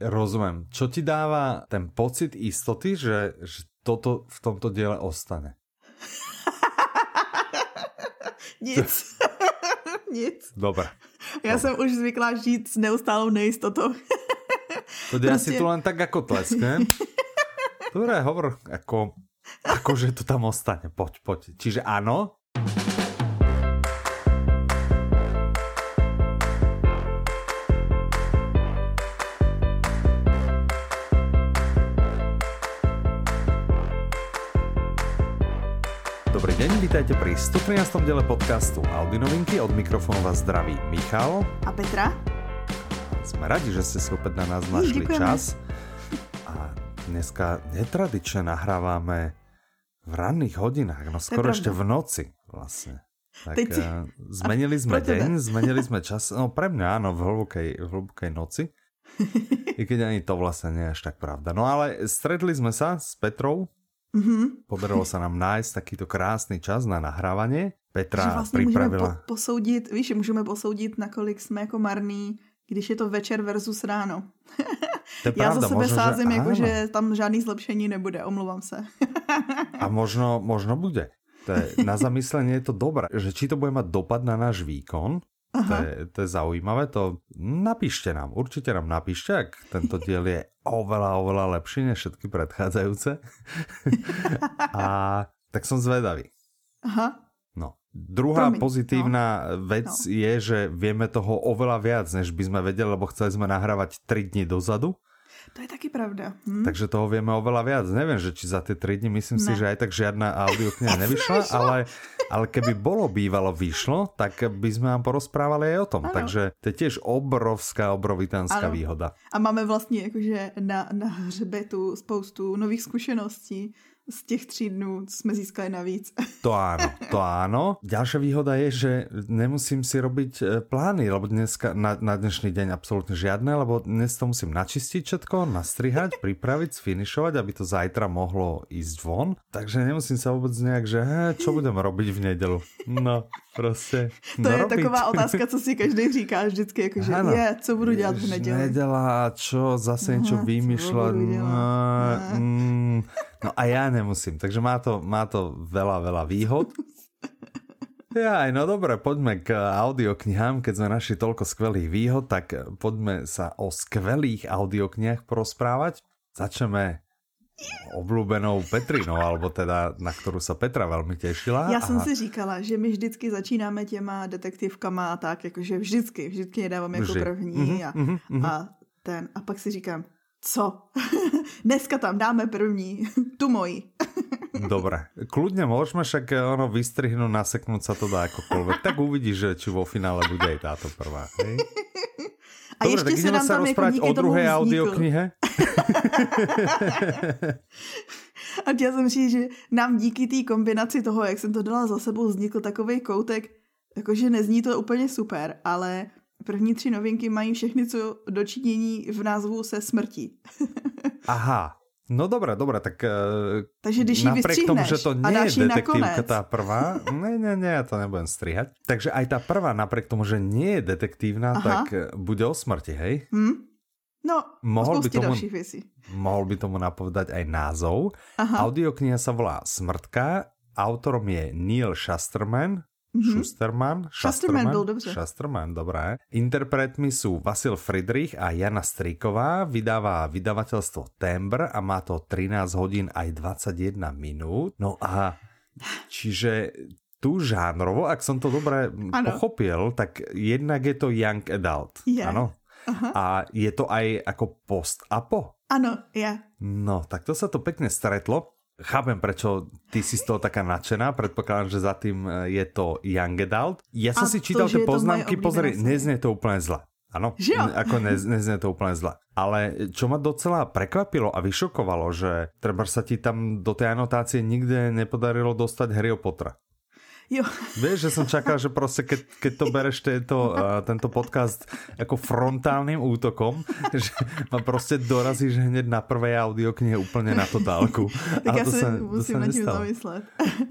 Rozumiem. Čo ti dáva ten pocit istoty, že, že toto v tomto diele ostane? Nic. Nic. Dobre. Já jsem už zvyklá žít s neustálou nejistotou. To ja si tu len tak ako tlesknem. Dobre, hovor, ako, ako že to tam ostane. Poď, poď. Čiže áno, deň, vítajte pri 113. diele podcastu Audi Novinky. Od mikrofónu vás zdraví Michal. A Petra. Sme radi, že ste si opäť na nás našli Ďakujeme. čas. A dneska netradične nahrávame v ranných hodinách, no skoro ešte v noci vlastne. Tak Teď... uh, zmenili sme deň, zmenili sme čas, no pre mňa áno, v hlbokej, v hlbokej noci. I keď ani to vlastne nie je až tak pravda. No ale stretli sme sa s Petrou Mm-hmm. Podarilo sa nám nájsť takýto krásný čas na nahrávanie. Petra že vlastně připravila... Můžeme po, posoudit, víš, můžeme posoudit, nakolik jsme jako marný, když je to večer versus ráno. To je Já pravda, za sebe možno, sázím, že, jako, že tam žádný zlepšení nebude, omlouvám se. A možno, možno bude. To je, na zamyslenie je to dobré, že či to bude mať dopad na náš výkon, to je, to je zaujímavé, to napíšte nám, určite nám napíšte, ak tento diel je oveľa, oveľa lepší než všetky predchádzajúce. A tak som zvedavý. Aha. No. Druhá Promiň, pozitívna no. vec no. je, že vieme toho oveľa viac, než by sme vedeli, lebo chceli sme nahrávať 3 dní dozadu. To je taky pravda. Hm? Takže toho vieme oveľa viac. Neviem, že či za tie 3 dny, myslím ne. si, že aj tak žiadna audiokniha nevyšla, ale, ale keby bolo bývalo vyšlo, tak by sme vám porozprávali aj o tom. Ano. Takže to je tiež obrovská, obrovitánska ano. výhoda. A máme vlastně jakože na, na hřbetu spoustu nových zkušeností z těch tří dnů jsme získali navíc. To áno, to áno. Ďalšia výhoda je, že nemusím si robiť e, plány, lebo dneska, na, na dnešný deň absolútne žiadne, lebo dnes to musím načistiť všetko, nastrihať, pripraviť, sfinišovať, aby to zajtra mohlo ísť von. Takže nemusím sa vôbec nejak, že he, čo budem robiť v nedelu. No, prostě. To no je taková otázka, co si každý říká vždycky, jako, že ano. je, co budu dělat v neděli. Nedela, čo, zase něco vymýšľať. No, mm, No a ja nemusím, takže má to, má to veľa, veľa výhod. Ja, no dobre, poďme k audioknihám, keď sme našli toľko skvelých výhod, tak poďme sa o skvelých audioknihách porozprávať. Začneme oblúbenou Petrinou, alebo teda na ktorú sa Petra veľmi tešila. Já jsem si říkala, že my vždycky začínáme těma detektivkama a tak, jakože vždycky, vždycky je dávám jako Vždy. první mm-hmm, a, mm-hmm. a ten. A pak si říkám, co? Dneska tam dáme první, tu moji. Dobre, kľudne môžeme však ono vystrihnúť, naseknúť sa to dá akokoľvek. Tak uvidíš, že či vo finále bude aj táto prvá. Hej? A Dobre, tak ideme sa rozprávať o druhej audioknihe. A chtěla jsem říct, že nám díky té kombinaci toho, jak jsem to dala za sebou, vznikl takový koutek, jakože nezní to úplně super, ale První tři novinky mají všechny co dočinění v názvu se smrtí. Aha, No dobré, dobré, tak eh, Takže když napriek tomu, že to nie je detektívka tá prvá, ne, ne, ne, ja to nebudem strihať. Takže aj tá prvá, napriek tomu, že nie je detektívna, Aha. tak eh, bude o smrti, hej? Hmm? No, mohol by, tomu, mohol by tomu napovedať aj názov. Aha. Audiokniha sa volá Smrtka, autorom je Neil Shusterman, Mm-hmm. Schusterman, Schusterman byl dobře. Schusterman, dobré. Interpretmi sú Vasil Friedrich a Jana Striková. Vydává vydavateľstvo Tembr a má to 13 hodín aj 21 minút. No a čiže tu žánrovo, ak som to dobre ano. pochopil, tak jednak je to young adult. Je. Ano. Aha. A je to aj ako post-apo? Ano, je. No, tak to sa to pekne stretlo. Chápem, prečo ty si z toho taká nadšená. Predpokladám, že za tým e, je to Young Adult. Ja som si čítal tie poznámky, pozri, neznie to úplne zle. Áno, ako ne, neznie to úplne zle. Ale čo ma docela prekvapilo a vyšokovalo, že treba sa ti tam do tej anotácie nikde nepodarilo dostať Harry Pottera. Jo. Vieš, že som čakal, že proste keď, keď to bereš tento, uh, tento podcast ako frontálnym útokom, že ma proste dorazíš hneď na prvej audioknihe úplne na totálku. tak Ale ja to sa, musím to sa nad tím zamyslet.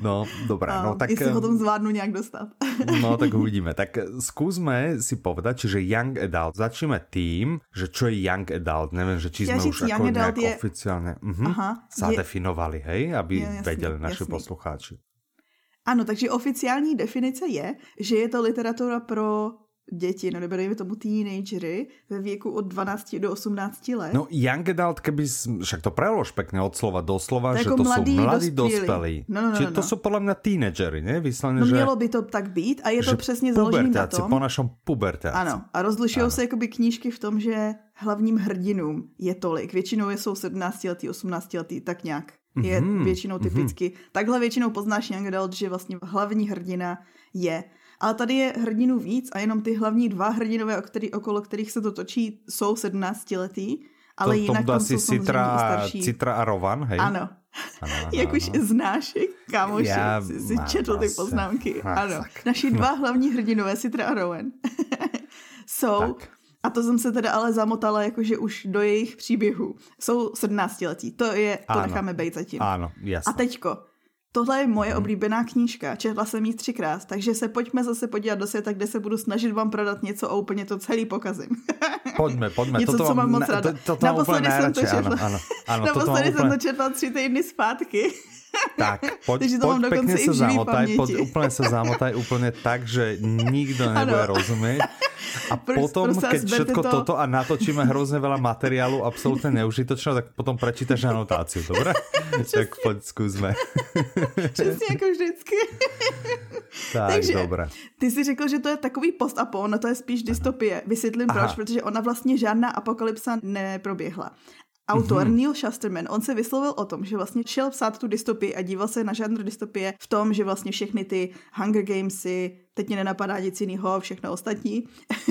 No, dobré. No, tak, jestli ho tom zvládnu nejak dostat. no, tak uvidíme. Tak skúsme si povedať, čiže Young Adult. Začneme tým, že čo je Young Adult. Neviem, že či sme ja už ako nejak je... oficiálne uh-huh, Aha, zadefinovali, je... hej, aby ja, jasný, vedeli naši jasný. poslucháči. Ano, takže oficiální definice je, že je to literatura pro děti, no nebo dejme tomu teenagery ve věku od 12 do 18 let. No young adult, keby, však to prelož pekne od slova do slova, to že to jsou mladí dospělí. No, no, no, Čiže no, no. to jsou podle mě teenagery, ne? Vyslovene, no že... mělo by to tak být a je to přesně založené na tom. po našem pubertáci. Ano, a rozlišují se jakoby knížky v tom, že hlavním hrdinům je tolik. Většinou jsou 17 letý, 18 letý, tak nějak je mm-hmm. většinou mhm. typicky. Mm-hmm. Takhle většinou poznáš young adult, že vlastně hlavní hrdina je. Ale tady je hrdinů víc a jenom ty hlavní dva hrdinové, o který, okolo kterých se to točí, jsou 17 letý. Ale to, jinak tam jsou Citra, starší. Citra a Rovan, hej? Ano. ano, ano Jak ano. už znáš, kámoši, Já jsi, jsi četl ty poznámky. Ano. Naši dva hlavní hrdinové, Citra a Rowan, jsou tak a to jsem se teda ale zamotala jakože už do jejich příběhů. Jsou 17 letí. To je, to ano. necháme být zatím. Ano, jasno. A teďko, tohle je moje hmm. oblíbená knížka. Četla jsem ji třikrát, takže se pojďme zase podívat do světa, kde se budu snažit vám prodat něco a úplně to celý pokazím. Pojďme, pojďme. něco, toto co mám moc ráda. To, to, to Naposledy jsem to četla. Ano, ano, ano, Naposledy jsem to četla tři týdny zpátky. Tak, poď, Takže to poď pekne sa zamotaj, poď, úplne sa zamotaj úplne tak, že nikto nebude ano. rozumieť. A potom, keď všetko to... toto a natočíme hrozne veľa materiálu absolútne neužitočného, tak potom prečítaš anotáciu, dobre? tak poď skúsme. Přesně jako vždycky. tak, Takže, dobré. Ty si řekl, že to je takový post-apo, no to je spíš dystopie. Vysvětlím Aha. proč, protože ona vlastně žádná apokalypsa neproběhla. Autor mm-hmm. Neil Shusterman, on se vyslovil o tom, že vlastně šel psát tu dystopii a díval se na žánr dystopie v tom, že vlastně všechny ty Hunger Gamesy, teď mě nenapadá nic jiného, všechno ostatní,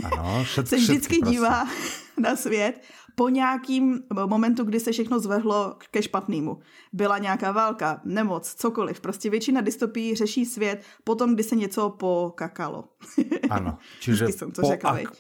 ano, všet, se vždycky všetky, dívá na svět po nějakým momentu, kdy se všechno zvehlo ke špatnému. Byla nějaká válka, nemoc, cokoliv. Prostě většina dystopií řeší svět potom, kdy se něco pokakalo. Ano, čiže jsem to po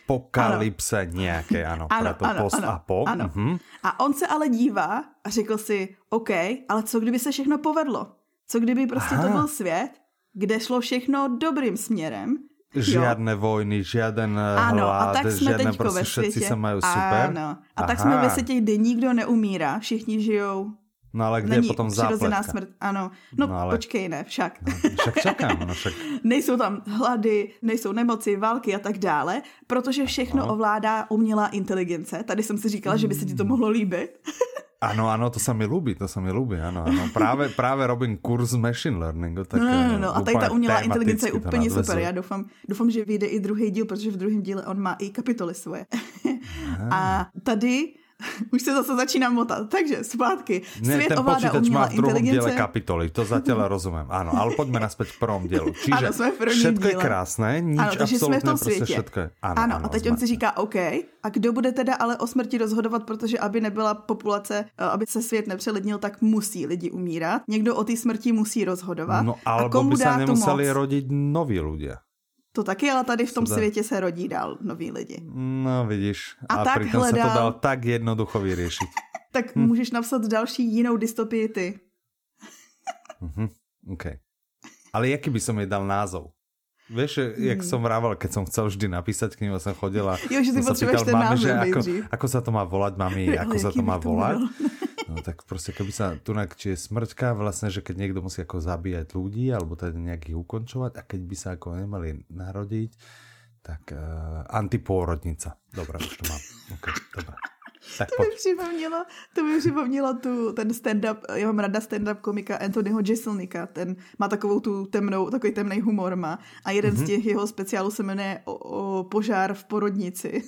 apokalypse ano. nějaké, ano, ano, proto ano, post ano, a po. Ano. Uh-huh. A on se ale dívá a řekl si, OK, ale co kdyby se všechno povedlo? Co kdyby prostě Aha. to byl svět, kde šlo všechno dobrým směrem Žiadne jo. vojny, žiaden ano, hlad, a tak jsme žiadne prostě ve všetci se mají super. Ano. A Aha. tak jsme ve světě, kde nikdo neumírá, všichni žijou No ale kde Není je potom zápletka? smrt, ano. No, no ale... počkej, ne, však. No, však čekám, no však. nejsou tam hlady, nejsou nemoci, války a tak dále, protože všechno no. ovládá umělá inteligence. Tady jsem si říkala, že by se ti to mohlo líbit. Ano, ano, to se mi líbí, to se mi líbí, ano, ano. Právě, právě robím kurz machine learningu. Tak no, no, no, no. a tady ta umělá inteligence je úplně super. Já doufám, doufám, že vyjde i druhý díl, protože v druhém díle on má i kapitoly svoje. a tady Už se zase začínám motat. Takže zpátky. Svět ne, ten počítač má v druhém díle kapitoly, to zatím rozumím. Ano, ale pojďme naspäť k prvom dílu. Čiže ano, jsme v všetko díle. je krásné, nič ano, takže jsme v tom světě. Všetko je, ano, ano, ano, a teď jsme. on si říká, OK, a kdo bude teda ale o smrti rozhodovat, protože aby nebyla populace, eh, aby se svět nepřelidnil, tak musí lidi umírat. Někdo o té smrti musí rozhodovat. No, alebo a komu by se nemuseli rodit noví lidé. To taky, ale tady v tom světě se rodí dál noví lidi. No vidíš. A, a tak hledal... se to dal tak jednoducho vyřešit. tak hm. můžeš napsat další jinou dystopii ty. uh-huh. OK. Ale jaký by som jej dal názov? Vieš, jak hmm. som vrával, keď som chcel vždy napísať k ním, som chodila, jo, že som sa pýtal mami, že ako, ako sa to má volať, mami, ako sa to má volať. No tak prostě keby sa tunak, či je smrťka, vlastne, že keď niekto musí ako zabíjať ľudí, alebo teda nejakých ukončovať a keď by sa ako nemali narodiť, tak uh, antipôrodnica. Dobre, už to mám. Okay, dobre. Tak to mi připomnělo, to mi připomnělo tu, ten stand-up, já mám rada stand-up komika Anthonyho Jeselnika, ten má takovou tu temnou, takový temný humor má a jeden mm-hmm. z těch jeho speciálů se jmenuje o, o požár v porodnici.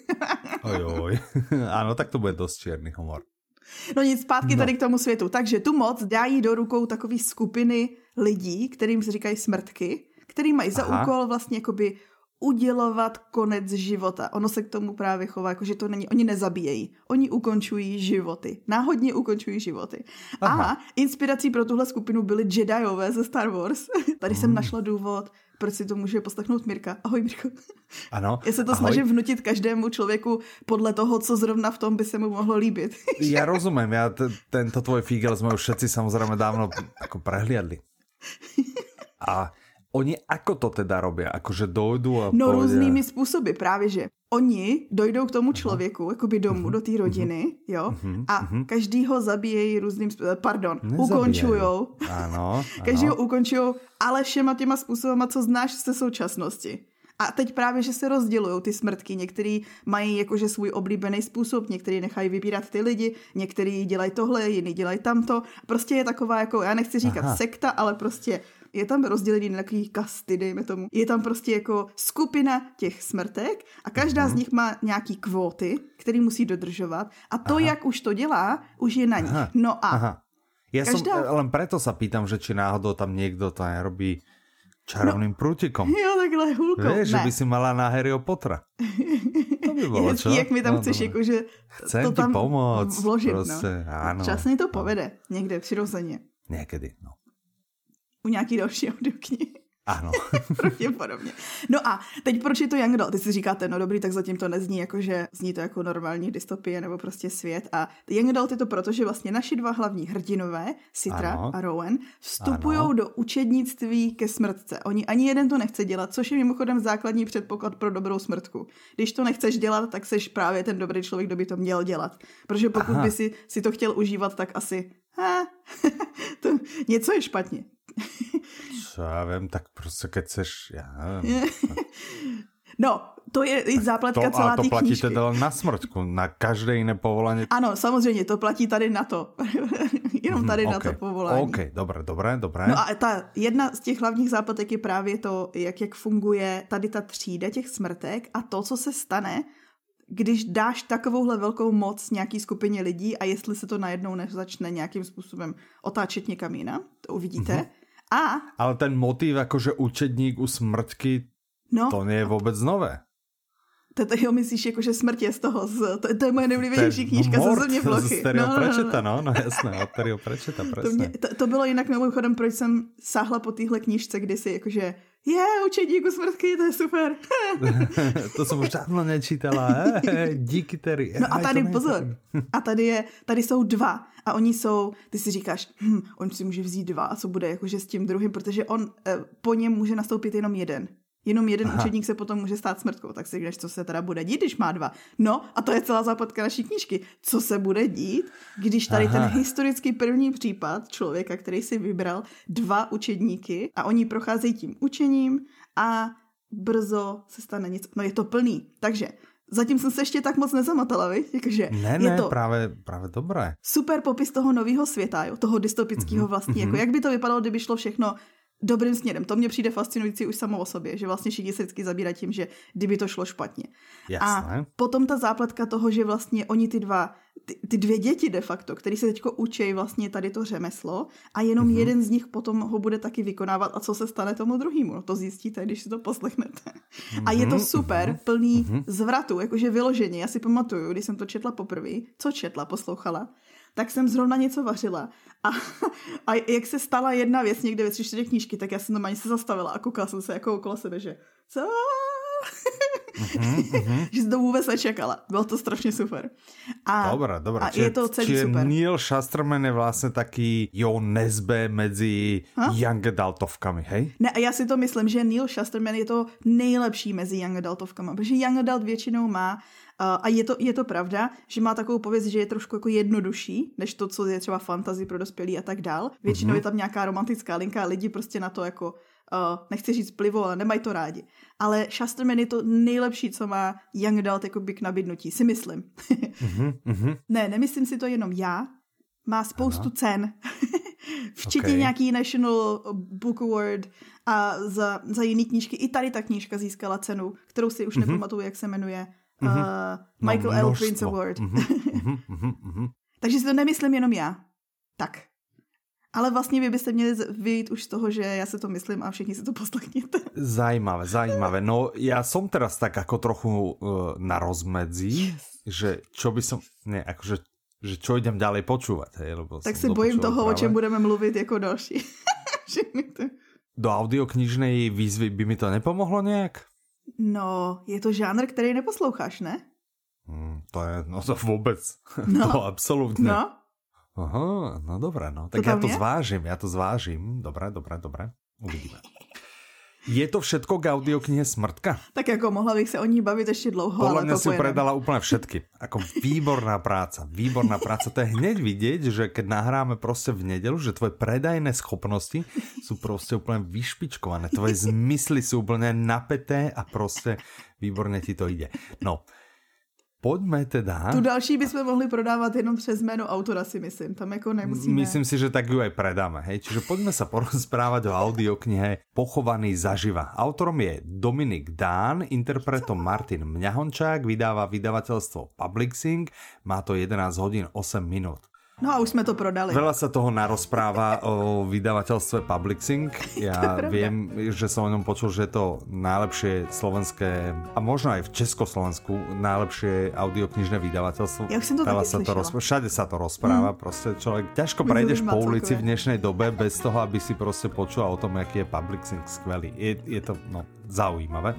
Ojoj, ano, tak to bude dost černý humor. No nic, zpátky no. tady k tomu světu. Takže tu moc dají do rukou takové skupiny lidí, kterým se říkají smrtky, který mají za Aha. úkol vlastně jakoby udělovat konec života. Ono se k tomu právě chová, jako že to není, oni nezabíjejí, oni ukončují životy. Náhodně ukončují životy. Aha. A inspirací pro tuhle skupinu byly Jediové ze Star Wars. Tady jsem hmm. našla důvod, proč si to může poslechnout Mirka. Ahoj Mirko. Ano. Já se to ahoj. snažím vnutit každému člověku podle toho, co zrovna v tom by se mu mohlo líbit. Já rozumím, já tento tvoj fígel jsme už všetci samozřejmě dávno jako prehliadli. A Oni ako to teda robí? Akože dojdou a No povedia... různými způsoby, právě že. Oni dojdou k tomu člověku, uh-huh. jakoby domů, uh-huh. do té rodiny, uh-huh. jo, uh-huh. a uh-huh. každý ho zabíjejí různým způsobem, pardon, ukončujou. Ano, každý ho ukončujou, ale všema těma způsobama, co znáš ze současnosti. A teď právě, že se rozdělují ty smrtky. Některý mají jakože svůj oblíbený způsob, některý nechají vybírat ty lidi, některý dělají tohle, jiný dělají tamto. Prostě je taková jako, já nechci říkat Aha. sekta, ale prostě je tam rozdělený na takový kasty, dejme tomu. Je tam prostě jako skupina těch smrtek a každá mm-hmm. z nich má nějaký kvóty, který musí dodržovat a to, Aha. jak už to dělá, už je na nich. Aha. No a Aha. Ja každá... som, len preto sa pýtam, že či náhodou tam niekto to nerobí čarovným no, prútikom. Jo, takhle hulkou. Vieš, že by si mala na Harryho Pottera. To by bylo, čo? jak mi tam no, chceš, jako, že Chcem to tam pomoct, vložit. Prostě, no. ano. Časně to povede, někde přirozeně. Někdy, no u nějaký další audioknihy. Ano. Pravděpodobně. No a teď proč je to Young Adult? Ty si říkáte, no dobrý, tak zatím to nezní jako, že zní to jako normální dystopie nebo prostě svět. A Young Adult je to proto, že vlastně naši dva hlavní hrdinové, Citra ano. a Rowan, vstupují do učednictví ke smrtce. Oni ani jeden to nechce dělat, což je mimochodem základní předpoklad pro dobrou smrtku. Když to nechceš dělat, tak seš právě ten dobrý člověk, kdo by to měl dělat. Protože pokud Aha. by si, si to chtěl užívat, tak asi ha, to, něco je špatně. Co já vím, tak prostě keď chceš, já nevím. No, to je i zápletka to, celá to platí knížky. teda na smrtku, na každé jiné povolání. Ano, samozřejmě, to platí tady na to. Jenom tady mm, okay. na to povolání. OK, dobré, dobré, dobré. No a ta jedna z těch hlavních zápletek je právě to, jak, jak funguje tady ta třída těch smrtek a to, co se stane, když dáš takovouhle velkou moc nějaký skupině lidí a jestli se to najednou nezačne nějakým způsobem otáčet někam jinam, to uvidíte. Mm-hmm. A... Ale ten motiv jakože učedník u smrtky, no, to nie je vůbec nové. To, to jo, myslíš, jako, že smrt je z toho, z, to, to je moje nejoblíbenější knížka ze země plochy. Z no, no, no, no jasné, od Terryho Prečeta, To, mě, to, to, bylo jinak mimochodem, proč jsem sáhla po téhle knížce kdysi, jakože je, učedníku smrtky, to je super. to jsem už dávno nečítala, díky Terry. No a tady pozor, a tady, je, tady jsou dva a oni jsou, ty si říkáš, hm, on si může vzít dva a co bude jakože s tím druhým, protože on eh, po něm může nastoupit jenom jeden. Jenom jeden Aha. učedník se potom může stát smrtkou, tak si říkáš, co se teda bude dít, když má dva. No a to je celá západka naší knížky. Co se bude dít, když tady Aha. ten historický první případ člověka, který si vybral dva učedníky a oni procházejí tím učením a brzo se stane něco. No je to plný. Takže Zatím jsem se ještě tak moc nezamotala, viď? Jakože ne, ne, je to právě, právě dobré. Super popis toho nového světa, jo? toho dystopického mm-hmm, vlastně. Mm-hmm. Jako jak by to vypadalo, kdyby šlo všechno dobrým směrem. To mně přijde fascinující už samo o sobě, že vlastně všichni se vždycky zabírají tím, že kdyby to šlo špatně. Jasné. A potom ta zápletka toho, že vlastně oni ty dva, ty, ty dvě děti de facto, který se teďko učí vlastně tady to řemeslo a jenom mm-hmm. jeden z nich potom ho bude taky vykonávat a co se stane tomu druhému. No to zjistíte, když si to poslechnete. Mm-hmm. A je to mhm, super, mm-hmm. plný mm-hmm. zvratu, jakože vyloženě. Já si pamatuju, když jsem to četla poprvé, co četla, poslouchala, tak jsem zrovna něco vařila. A, a jak se stala jedna věc někde ve tři knížky, tak já jsem normálně se zastavila a koukala jsem se jako okolo sebe, že co? uh-huh, že jsem to vůbec nečekala. Bylo to strašně super. A, dobré, dobré. A čiže, je to celý super. Neil Shusterman je vlastně taký jo nezbe mezi ha? young adultovkami, hej? Ne, a já si to myslím, že Neil Shusterman je to nejlepší mezi young adultovkami, protože young adult většinou má a je to, je to pravda, že má takovou pověst, že je trošku jako jednodušší, než to, co je třeba fantazy pro dospělí a tak dál. Většinou mm-hmm. je tam nějaká romantická linka a lidi prostě na to jako, uh, nechci říct plivo, ale nemají to rádi. Ale Shusterman je to nejlepší, co má Young Adult jako k nabídnutí, si myslím. mm-hmm. Ne, nemyslím si to jenom já, má spoustu cen. Včetně okay. nějaký National Book Award a za, za jiný knížky. I tady ta knížka získala cenu, kterou si už mm-hmm. nepamatuju, jak se jmenuje. Mm-hmm. Uh, Michael no, L. Prince Award. Mm-hmm, mm-hmm, mm-hmm. Takže si to nemyslím jenom já. Tak. Ale vlastně vy byste měli vyjít už z toho, že já se to myslím a všichni si to poslechněte. Zajímavé, zajímavé. No já som teraz tak jako trochu uh, na rozmedzi, yes. že čo by som, ne, akože že čo idem ďalej počúvať. Hej, lebo tak si bojím toho, práve. o čem budeme mluvit jako další. Do audioknižnej výzvy by mi to nepomohlo nějak? No, je to žánr, který neposloucháš, ne? Hmm, to je, no to vůbec. No. to absolutně. No. Aha, no dobré, no. Tak to já to je? zvážím, já to zvážím. Dobré, dobré, dobré. Uvidíme. Je to všetko k audioknihe Smrtka? Tak jako mohla bych se o ní bavit ještě dlouho, Podle ale mě to si pojedem. predala úplně všetky. Ako výborná práca, výborná práca. To je hneď vidět, že keď nahráme prostě v nedělu, že tvoje predajné schopnosti jsou prostě úplně vyšpičkované. Tvoje zmysly jsou úplně napeté a prostě výborně ti to jde. No, Pojďme teda. Tu další bychom mohli prodávat jenom přes jméno autora, si myslím. Tam jako nemusíme. Myslím si, že tak ju aj predáme. Hej? Čiže poďme sa porozprávať o audioknihe Pochovaný zaživa. Autorom je Dominik Dán, interpretom Martin Mňahončák, vydáva vydavateľstvo Publixing, má to 11 hodín 8 minút. No a už jsme to prodali. Veľa sa toho narozpráva o vydavateľstve Publixing. Ja viem, že som o ňom počul, že je to najlepšie slovenské a možno aj v Československu najlepšie audioknižné vydavateľstvo. Ja už som to taky sa to rozpráva, Všade sa to rozpráva. Mm. Proste človek ťažko prejdeš po ulici v dnešnej dobe bez toho, aby si proste počul o tom, aký je Publixing skvelý. Je, je to no, zaujímavé.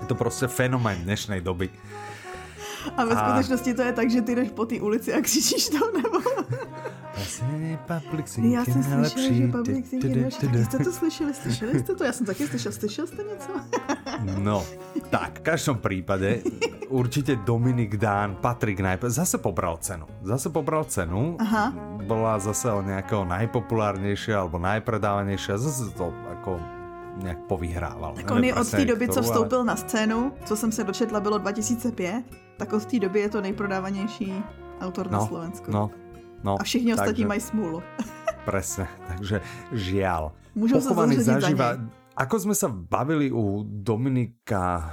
Je to prostě fenomén dnešnej doby. A ve skutečnosti to je tak, že ty jdeš po té ulici a křičíš to, nebo... Já jsem slyšel, že Public Sing je. Taky jste to slyšeli? Slyšeli jste to? Já jsem taky slyšel. Slyšel jste něco? No, tak, v každém případě určitě Dominik Dán, Patrik Najpe, zase pobral cenu. Zase pobral cenu. Aha. Byla zase o nějakého najpopulárnějšího alebo najpredávanějšího. Zase to jako nějak povyhrával. Tak on je od té doby, co vstoupil na scénu, co jsem se dočetla, bylo 2005, tak od té doby je to nejprodávanější autor no, na Slovensku. No, no. A všichni takže, ostatní mají smůlu. Presne, takže žiaľ. Můžou Pochovaný se zažíva. Ako jsme se bavili u Dominika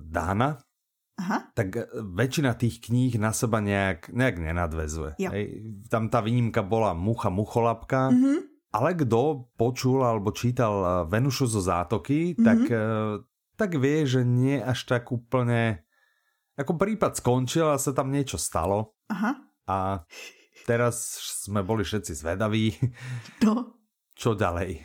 Dána, Aha. tak väčšina tých kníh na seba nejak, nejak nenadvezuje. Hej. Tam ta výnimka bola Mucha Mucholapka, mm -hmm ale kdo počul alebo čítal eh, Venušu zo zátoky, mm -hmm. tak, eh, tak vie, že nie až tak úplně... Jako prípad skončil a se tam niečo stalo. Aha. A teraz jsme boli všetci zvedaví. No. Čo ďalej?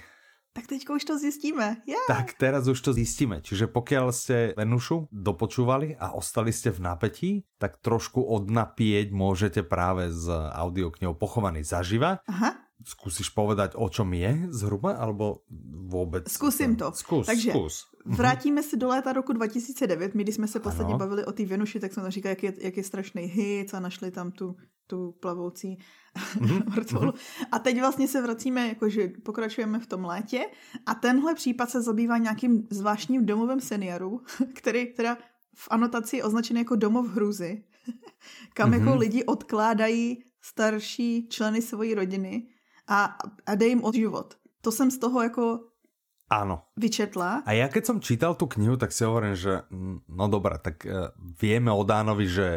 Tak teďko už to zjistíme. Yeah. Tak teraz už to zjistíme. Čiže pokiaľ ste Venušu dopočúvali a ostali ste v napätí, tak trošku odnapieť môžete práve z audioknihou Pochovaný zaživa. Aha Zkusíš povedať, o čom je zhruba, alebo vůbec? Zkusím to. Zkus, Takže zkus. Mhm. vrátíme se do léta roku 2009. My, když jsme se posledně bavili o té Venuši, tak jsem tam říkal, jak je, jak je strašný hit a našli tam tu, tu plavoucí mm-hmm. A teď vlastně se vracíme, jakože pokračujeme v tom létě a tenhle případ se zabývá nějakým zvláštním domovem seniorů, který teda v anotaci je označený jako domov hruzy, kam jako mhm. lidi odkládají starší členy svojí rodiny a, a dej jim od život. To jsem z toho jako Áno. Vyčetla. A ja keď som čítal tú knihu, tak si hovorím, že no dobré, tak uh, vieme o Dánovi, že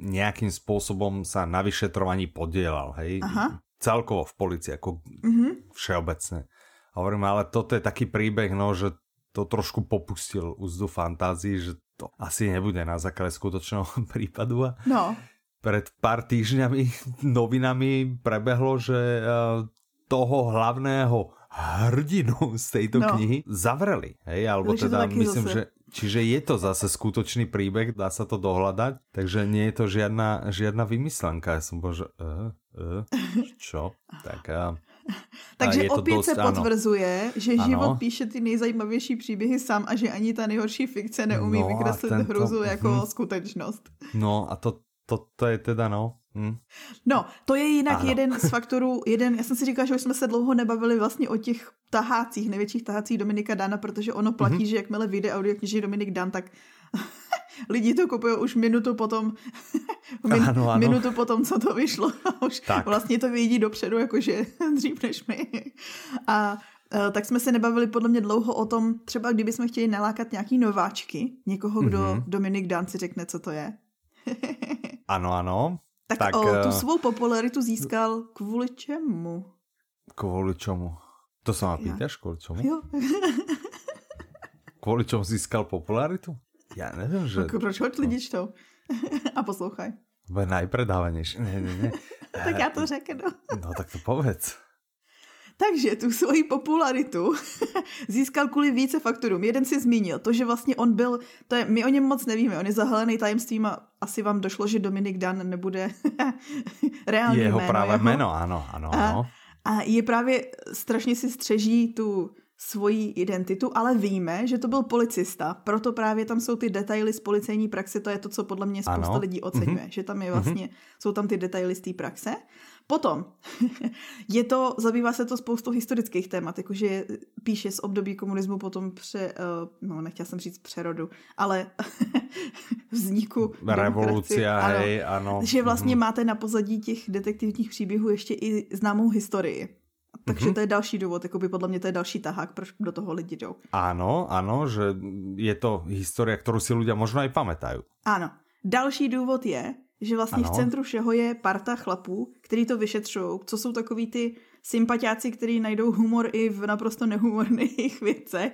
nejakým spôsobom sa na vyšetrovaní podielal, hej? Aha. Celkovo v policii, ako mm-hmm. všeobecne. A hovorím, ale toto je taký príbeh, no, že to trošku popustil úzdu fantázii, že to asi nebude na základe skutočného prípadu. A no pred pár týždňami novinami prebehlo, že eh, toho hlavného hrdinu z tejto no. knihy zavreli. Hej, alebo Takže teda myslím, zase. že Čiže je to zase skutočný príbeh, dá sa to dohľadať, takže nie je to žiadna, žiadna vymyslenka. Ja som bol, že uh, uh, čo? Tak uh, Takže opět dost, se potvrzuje, ano. že ano. život píše ty nejzajímavější příběhy sám a že ani ta nejhorší fikce neumí no vykreslit tento... hruzu jako hmm. skutečnost. No a to to, to je teda no. Hm. No, to je jinak ano. jeden z faktorů, jeden, já jsem si říkal, že už jsme se dlouho nebavili vlastně o těch tahácích, největších tahácích Dominika Dana, protože ono platí, mm-hmm. že jakmile vyjde kniží Dominik Dan, tak lidi to kupují už minutu potom, min, ano, ano. minutu potom, co to vyšlo. A už tak. vlastně to vědí dopředu, jakože dřív než my. A e, tak jsme se nebavili podle mě dlouho o tom, třeba kdybychom chtěli nalákat nějaký nováčky, někoho, kdo mm-hmm. Dominik Dan si řekne, co to je. ano, ano. Tak, tak o, tu eh, svou popularitu získal kvůli čemu? Kvôli čomu? To sa ma pýtaš, kvôli čomu? Jo. kvôli čomu získal popularitu? Ja neviem, že... Ako, proč hoď lidi čtou? A poslouchaj. Bude najpredávanější. Ne, ne, ne. tak já to řeknu. no tak to povedz. Takže tu svoji popularitu získal kvůli více faktorům. Jeden si zmínil, to, že vlastně on byl, to je, my o něm moc nevíme, on je zahalený tajemstvím a asi vám došlo, že Dominik Dan nebude reálný Jeho jméno. jeho. jméno, ano, ano, ano. A, a je právě, strašně si střeží tu svoji identitu, ale víme, že to byl policista, proto právě tam jsou ty detaily z policejní praxe, to je to, co podle mě spousta ano. lidí oceňuje, mm-hmm. že tam je vlastně, mm-hmm. jsou tam ty detaily z té praxe. Potom je to, zabývá se to spoustou historických témat, jakože píše z období komunismu, potom pře, no nechtěla jsem říct přerodu, ale vzniku Revolucia, hej, ano. Že vlastně mm-hmm. máte na pozadí těch detektivních příběhů ještě i známou historii. Takže mm-hmm. to je další důvod, jako by podle mě to je další tahák, proč do toho lidi jdou. Áno, áno, že je to historie, kterou si ľudia možno aj pamätajú. Áno. Další důvod je, že vlastně ano. v centru všeho je parta chlapů, který to vyšetřují, co jsou takový ty sympatiáci, kteří najdou humor i v naprosto nehumorných věcech,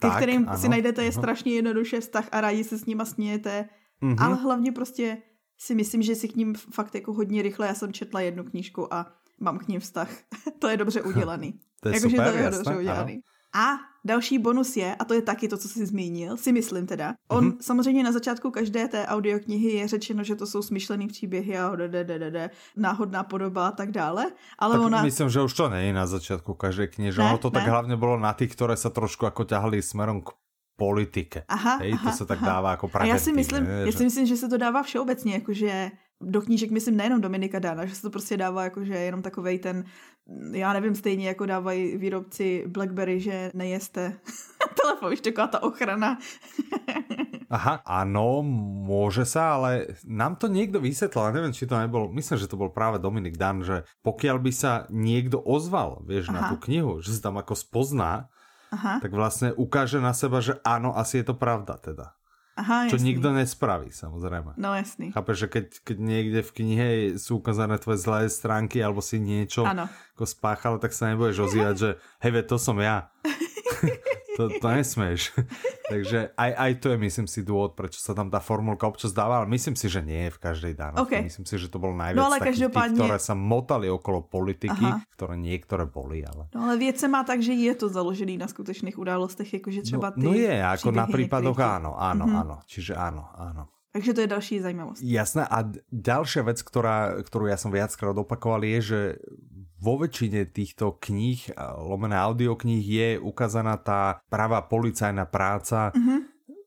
ke kterým ano. si najdete je strašně jednoduše vztah a rádi se s nima smějete, mm-hmm. ale hlavně prostě si myslím, že si k ním fakt jako hodně rychle, já jsem četla jednu knížku a mám k ním vztah. to je dobře udělaný. to je jako, super, to je jasné, dobře udělaný. Ano. A další bonus je, a to je taky to, co jsi zmínil, si myslím teda. On mm-hmm. samozřejmě na začátku každé té audioknihy je řečeno, že to jsou smyšlený příběhy a d, náhodná podoba a tak dále. Ale tak ona... myslím, že už to není na začátku každé knihy, že ne, ono to ne. tak hlavně bylo na těch, které se trošku jako ťahali smerom k politike. Aha, Hej, aha, to se tak aha. dává jako A já si myslím, ne, já si myslím, že se to dává všeobecně, jakože do knížek myslím nejenom Dominika Dana, že se to prostě dává jakože jenom takovej ten, já nevím, stejně jako dávají výrobci Blackberry, že nejeste telefon, víš, taková ta ochrana. Aha, ano, může se, ale nám to někdo vysvětlil, nevím, či to nebyl, myslím, že to byl právě Dominik Dan, že pokud by se někdo ozval, vieš, Aha. na tu knihu, že se tam jako spozná, Aha. tak vlastně ukáže na seba, že ano, asi je to pravda teda. Aha, Čo nikto nespraví, samozrejme. No jasný. Chápeš, že keď, keď niekde v knihe sú ukázané tvoje zlé stránky alebo si niečo ano. ako spáchal, tak sa nebudeš ozývať, že hej, to som ja. to, to nesmeš. Takže aj, aj to je, myslím si, dôvod, prečo sa tam tá formulka občas dáva, ale myslím si, že nie je v každej danej. Okay. Myslím si, že to bol najviac no, ale takých každopádne... tých, ktoré sa motali okolo politiky, Aha. ktoré niektoré boli. Ale... No ale věc se má tak, že je to založený na skutečných událostech, jakože třeba ty No, no je, ako na prípadoch áno, áno, mm-hmm. áno. Čiže áno, áno. Takže to je další zajímavost. Jasné. A vec, ktorá, ktorú ja som viackrát opakoval, je, že vo väčšine týchto kníh, lomené audiokníh, je ukázaná tá pravá policajná práca, mm-hmm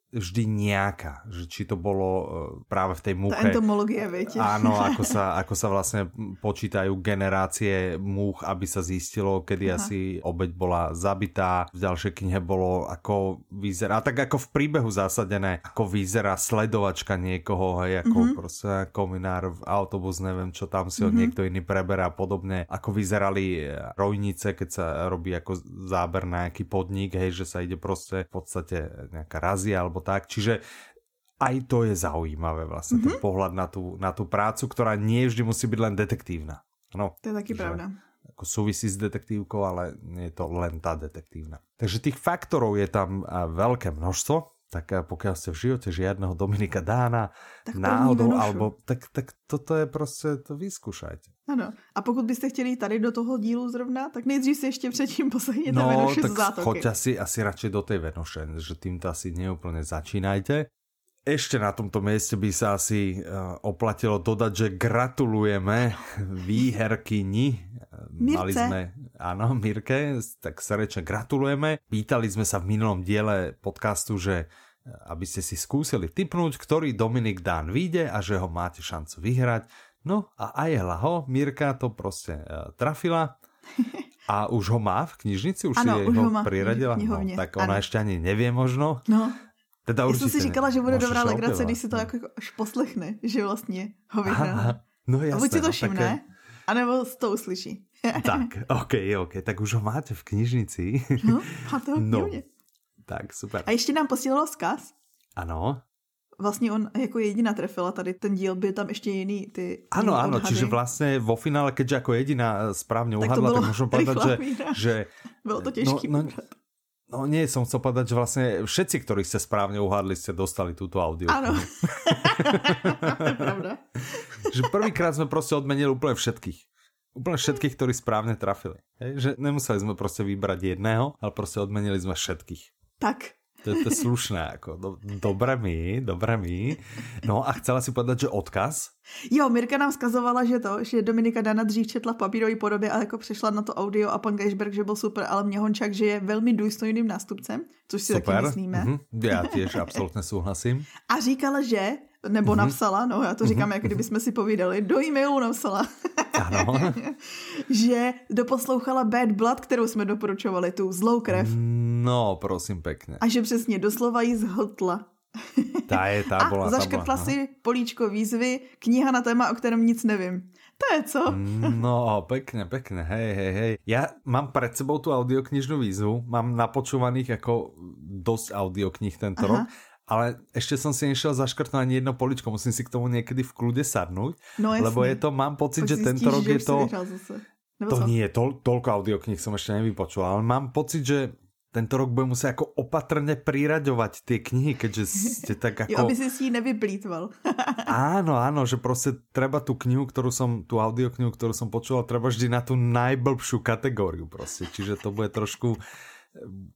vždy nejaká, že či to bolo e, práve v tej muche. Tá entomologie, viete. Áno, ako sa, ako sa vlastne počítajú generácie múch, aby sa zistilo, kedy Aha. asi obeď bola zabitá. V ďalšej knihe bolo, ako vyzerá, tak ako v príbehu zásadené, ako vyzerá sledovačka niekoho, hej, ako mm-hmm. proste kominár v autobus, neviem, čo tam si mm-hmm. od niekto iný preberá a podobne. Ako vyzerali e, rojnice, keď sa robí ako záber na nejaký podnik, hej, že sa ide proste v podstate nejaká razia alebo alebo tak. Čiže aj to je zaujímavé vlastne, mm-hmm. ten pohľad na tú, na tú prácu, ktorá nie vždy musí byť len detektívna. No, to je taky pravda. Ako súvisí s detektívkou, ale nie je to len tá detektívna. Takže tých faktorov je tam veľké množstvo, tak pokiaľ ste v živote žiadneho Dominika Dána tak náhodou, alebo tak, tak toto je prostě, to vyskúšajte. Ano, a pokud byste chtěli tady do toho dílu zrovna, tak nejdřív si ještě předtím poslechněte no, Venoše tak z zátoky. choď asi, asi radšej do tej Venoše, že týmto asi neúplne začínajte. Ešte na tomto mieste by sa asi uh, oplatilo dodať, že gratulujeme výherkyni. Mirce. Mali sme, áno, Mirke, tak srdečne gratulujeme. Pýtali sme sa v minulom diele podcastu, že eh, aby ste si skúsili typnúť, ktorý Dominik Dán vyjde a že ho máte šancu vyhrať. No a ajela ho, Mirka to prostě trafila. A už ho má v knižnici? Už ano, si už ho, ho priradila? No, tak ona ano. ešte ani nevie možno. No. Teda Já jsem si říkala, že bude dobrá legrace, když si to jako až poslechne, že vlastně ho vyhrál. No jasné, a buď si to no, všimne, tak... anebo to uslyší. tak, ok, ok, tak už ho máte v knižnici. no, má to no. Tak, super. A ještě nám posílalo vzkaz. Ano. vlastně on jako jediná trefila tady ten díl, byl tam ještě jiný ty Ano, ano, čiže vlastně vo finále, keďže jako jediná správně uhadla, tak, tak můžu povedať, že, že... Bylo to těžký. No, no, No nie, som chcel povedať, že vlastne všetci, ktorí ste správne uhádli, ste dostali túto audio. Áno. pravda. že prvýkrát sme proste odmenili úplne všetkých. Úplne všetkých, ktorí správne trafili. Hej? Že nemuseli sme proste vybrať jedného, ale proste odmenili sme všetkých. Tak. To, to je slušné, jako do, dobré mi, dobré mi. No a chcela si povedat, že odkaz? Jo, Mirka nám skazovala, že to, že Dominika Dana dřív četla v papírové podobě a jako přešla na to audio a pan Geisberg, že byl super, ale mě Hončák, že je velmi důstojným nástupcem, což si super. taky myslíme. Mm-hmm. Já těž absolutně souhlasím. A říkala, že nebo mm-hmm. napsala, no já to říkám, mm-hmm. jak kdyby jsme si povídali, do e-mailu napsala, ano. že doposlouchala Bad Blood, kterou jsme doporučovali, tu zlou krev. No, prosím pěkně. A že přesně doslova jí zhltla. Ta je, ta a zaškrtla ta si políčko výzvy, kniha na téma, o kterém nic nevím. To je co? No, pekne, pekne, hej, hej, hej. Ja mám pred sebou tu audioknižnú výzvu, mám napočúvaných ako dosť audioknih tento Aha. rok ale ešte som si nešiel zaškrtnúť ani jedno poličko, musím si k tomu niekedy v kľude sadnúť, no, lebo je to, mám pocit, Poď že tento rok je to... To co? nie, to, toľko audiokníh som ešte nevypočul, ale mám pocit, že tento rok budem muset jako opatrně priraďovat ty knihy, keďže ste tak jako... jo, aby si si ji nevyplýtval. áno, áno, že prostě treba tu knihu, kterou som, tu audioknihu, kterou som počúval, treba vždy na tu najblbšiu kategóriu prostě. Čiže to bude trošku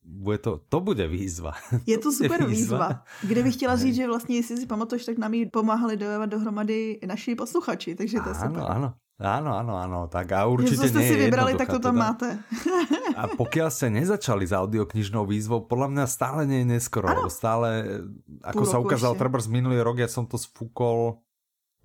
bude to, to bude výzva. Je to super výzva. výzva. Kde bych chtěla říct, že vlastně, jestli si pamatuješ, tak nám ji pomáhali dojávat dohromady naši posluchači, takže to je ano, super. Ano, Áno, áno, áno, tak a určite nie si vybrali, tak to tam teda. máte. A pokiaľ ste nezačali s audioknižnou výzvou, podľa mňa stále nie je neskoro, ano. stále, ako sa ukázal treba z minulý rok, ja som to sfúkol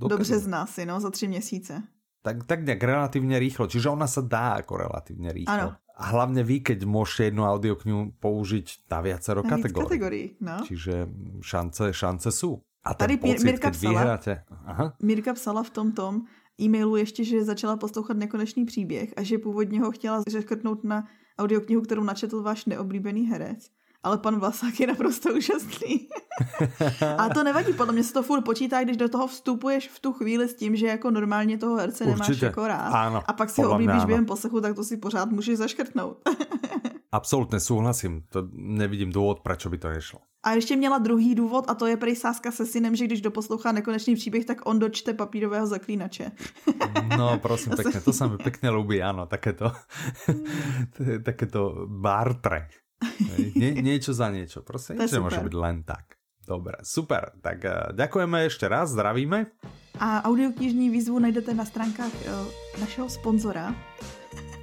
do, do března si, no, za tři měsíce. Tak, tak nejak relatívne rýchlo, čiže ona sa dá ako relatívne rýchlo. Ano. A hlavne vy, keď môžete jednu audioknihu použiť na viacero na kategórií. kategórií no. Čiže šance, šance sú. A Tady pocit, Mirka psala, vyhráte... Aha. Mirka psala v tom tom e-mailu ještě, že začala poslouchat nekonečný příběh a že původně ho chtěla řeškrtnout na audioknihu, kterou načetl váš neoblíbený herec ale pan Vlasák je naprosto úžasný. a to nevadí, podle mě se to furt počítá, když do toho vstupuješ v tu chvíli s tím, že jako normálně toho herce Určitě. nemáš jako rád. Áno, a pak si ho oblíbíš během poslechu, tak to si pořád můžeš zaškrtnout. Absolutně souhlasím. To nevidím důvod, proč by to nešlo. A ještě měla druhý důvod a to je prý sáska se synem, že když doposlouchá nekonečný příběh, tak on dočte papírového zaklínače. no prosím pěkně, to se mi pěkně líbí, ano, takéto, takéto bartre. Nie, niečo za niečo. Proste niečo nemôže byť len tak. Dobre, super. Tak uh, ďakujeme ešte raz, zdravíme. A audioknižní výzvu najdete na stránkách uh, našeho sponzora.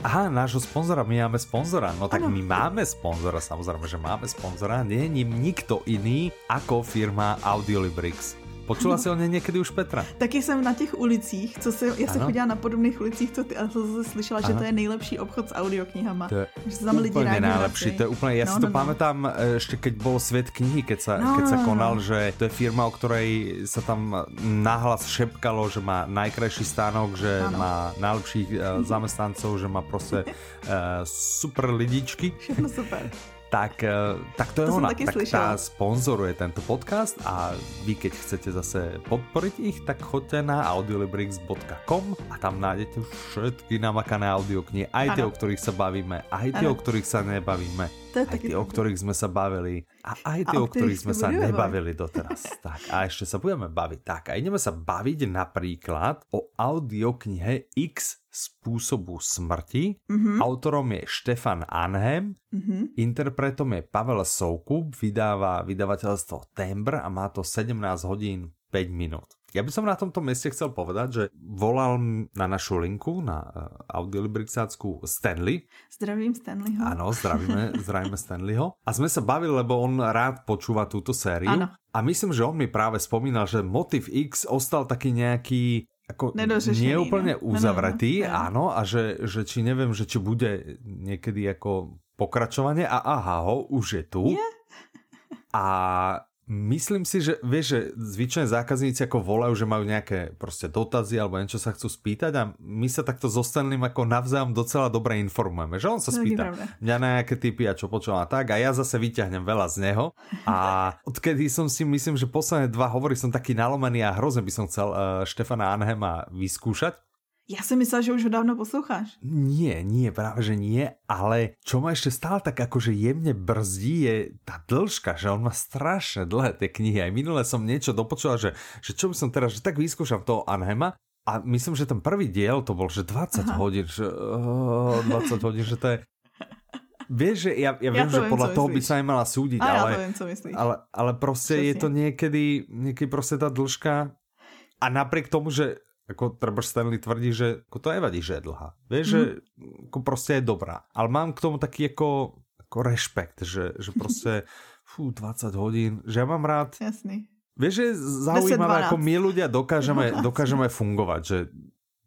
Aha, nášho sponzora, my máme sponzora. No tak ano. my máme sponzora, samozrejme, že máme sponzora. Nie je ním nikto iný ako firma Audiolibrix. Počula si o něj někdy už Petra? Taky jsem na těch ulicích, co se, já jsem chodila na podobných ulicích, co ty, a to zase slyšela, ano. že to je nejlepší obchod s audioknihama. To je že tam lidi nejlepší, to je úplně, já no, si to no, no. pamätám ještě keď bol svět knihy, keď sa, no, keď sa konal, no. že to je firma, o ktorej sa tam nahlas šepkalo, že má najkrajší stánok, že ano. má najlepších uh, zamestnancov, že má prostě uh, super lidičky. Všechno super tak, eh, tak to je to ona. Tak slyšela. tá sponzoruje tento podcast a vy, keď chcete zase podporiť ich, tak choďte na audiolibrix.com a tam nájdete všetky namakané audioknihy, aj ano. tie, o ktorých sa bavíme, aj tie, ano. o ktorých sa nebavíme, aj tie, o ktorých sme sa bavili a aj tie, o ktorých sme sa nebavili doteraz. tak a ešte sa budeme baviť. Tak a ideme sa baviť napríklad o audioknihe X spôsobu smrti. Mm-hmm. Autorom je Štefan Anhem, mm-hmm. interpretom je Pavel Soukup, vydáva vydavateľstvo Tembr a má to 17 hodín 5 minút. Ja by som na tomto mieste chcel povedať, že volal na našu linku, na uh, audiolibrixácku Stanley. Zdravím Stanleyho. Áno, zdravíme, zdravíme Stanleyho. A sme sa bavili, lebo on rád počúva túto sériu. Ano. A myslím, že on mi práve spomínal, že Motiv X ostal taký nejaký ako nie úplne no. uzavretý, no, no, no. áno, a že, že či neviem, že či bude niekedy ako pokračovanie a aha, ho, už je tu. Yeah. A Myslím si, že vieš, že zvyčajne zákazníci ako volajú, že majú nejaké proste dotazy alebo niečo sa chcú spýtať a my sa takto so Stanleym ako navzájom docela dobre informujeme, že on sa spýta mňa na nejaké typy a čo počúvam? A tak a ja zase vyťahnem veľa z neho. A odkedy som si myslím, že posledné dva hovory som taký nalomený a hrozne by som chcel uh, Štefana Anhema vyskúšať, Já jsem myslela, že už ho dávno posloucháš. Nie, nie, práve že nie, ale čo ma ešte stále tak akože jemne brzdí je tá dĺžka, že on má strašne dlhé tie knihy. Aj minule som niečo dopočula, že, že čo by som teraz, že tak vyskúšam toho Anhema a myslím, že ten prvý diel to bol, že 20 Aha. hodín, že oh, 20 hodín, že to je Vieš, že ja, ja viem, ja že viem, podľa toho myslíš. by sa aj mala súdiť, a ale, ja to viem, co ale, ale proste Přesně. je to niekedy, niekedy proste tá dĺžka a napriek tomu, že ako treba Stanley tvrdí, že ako to nevadí, že je dlhá. Vieš, mm. že ako proste je dobrá. Ale mám k tomu taký ako, ako rešpekt, že, že proste fú, 20 hodín, že ja mám rád. Jasný. Vieš, že je zaujímavé, ako my ľudia dokážeme, dokážeme fungovať, že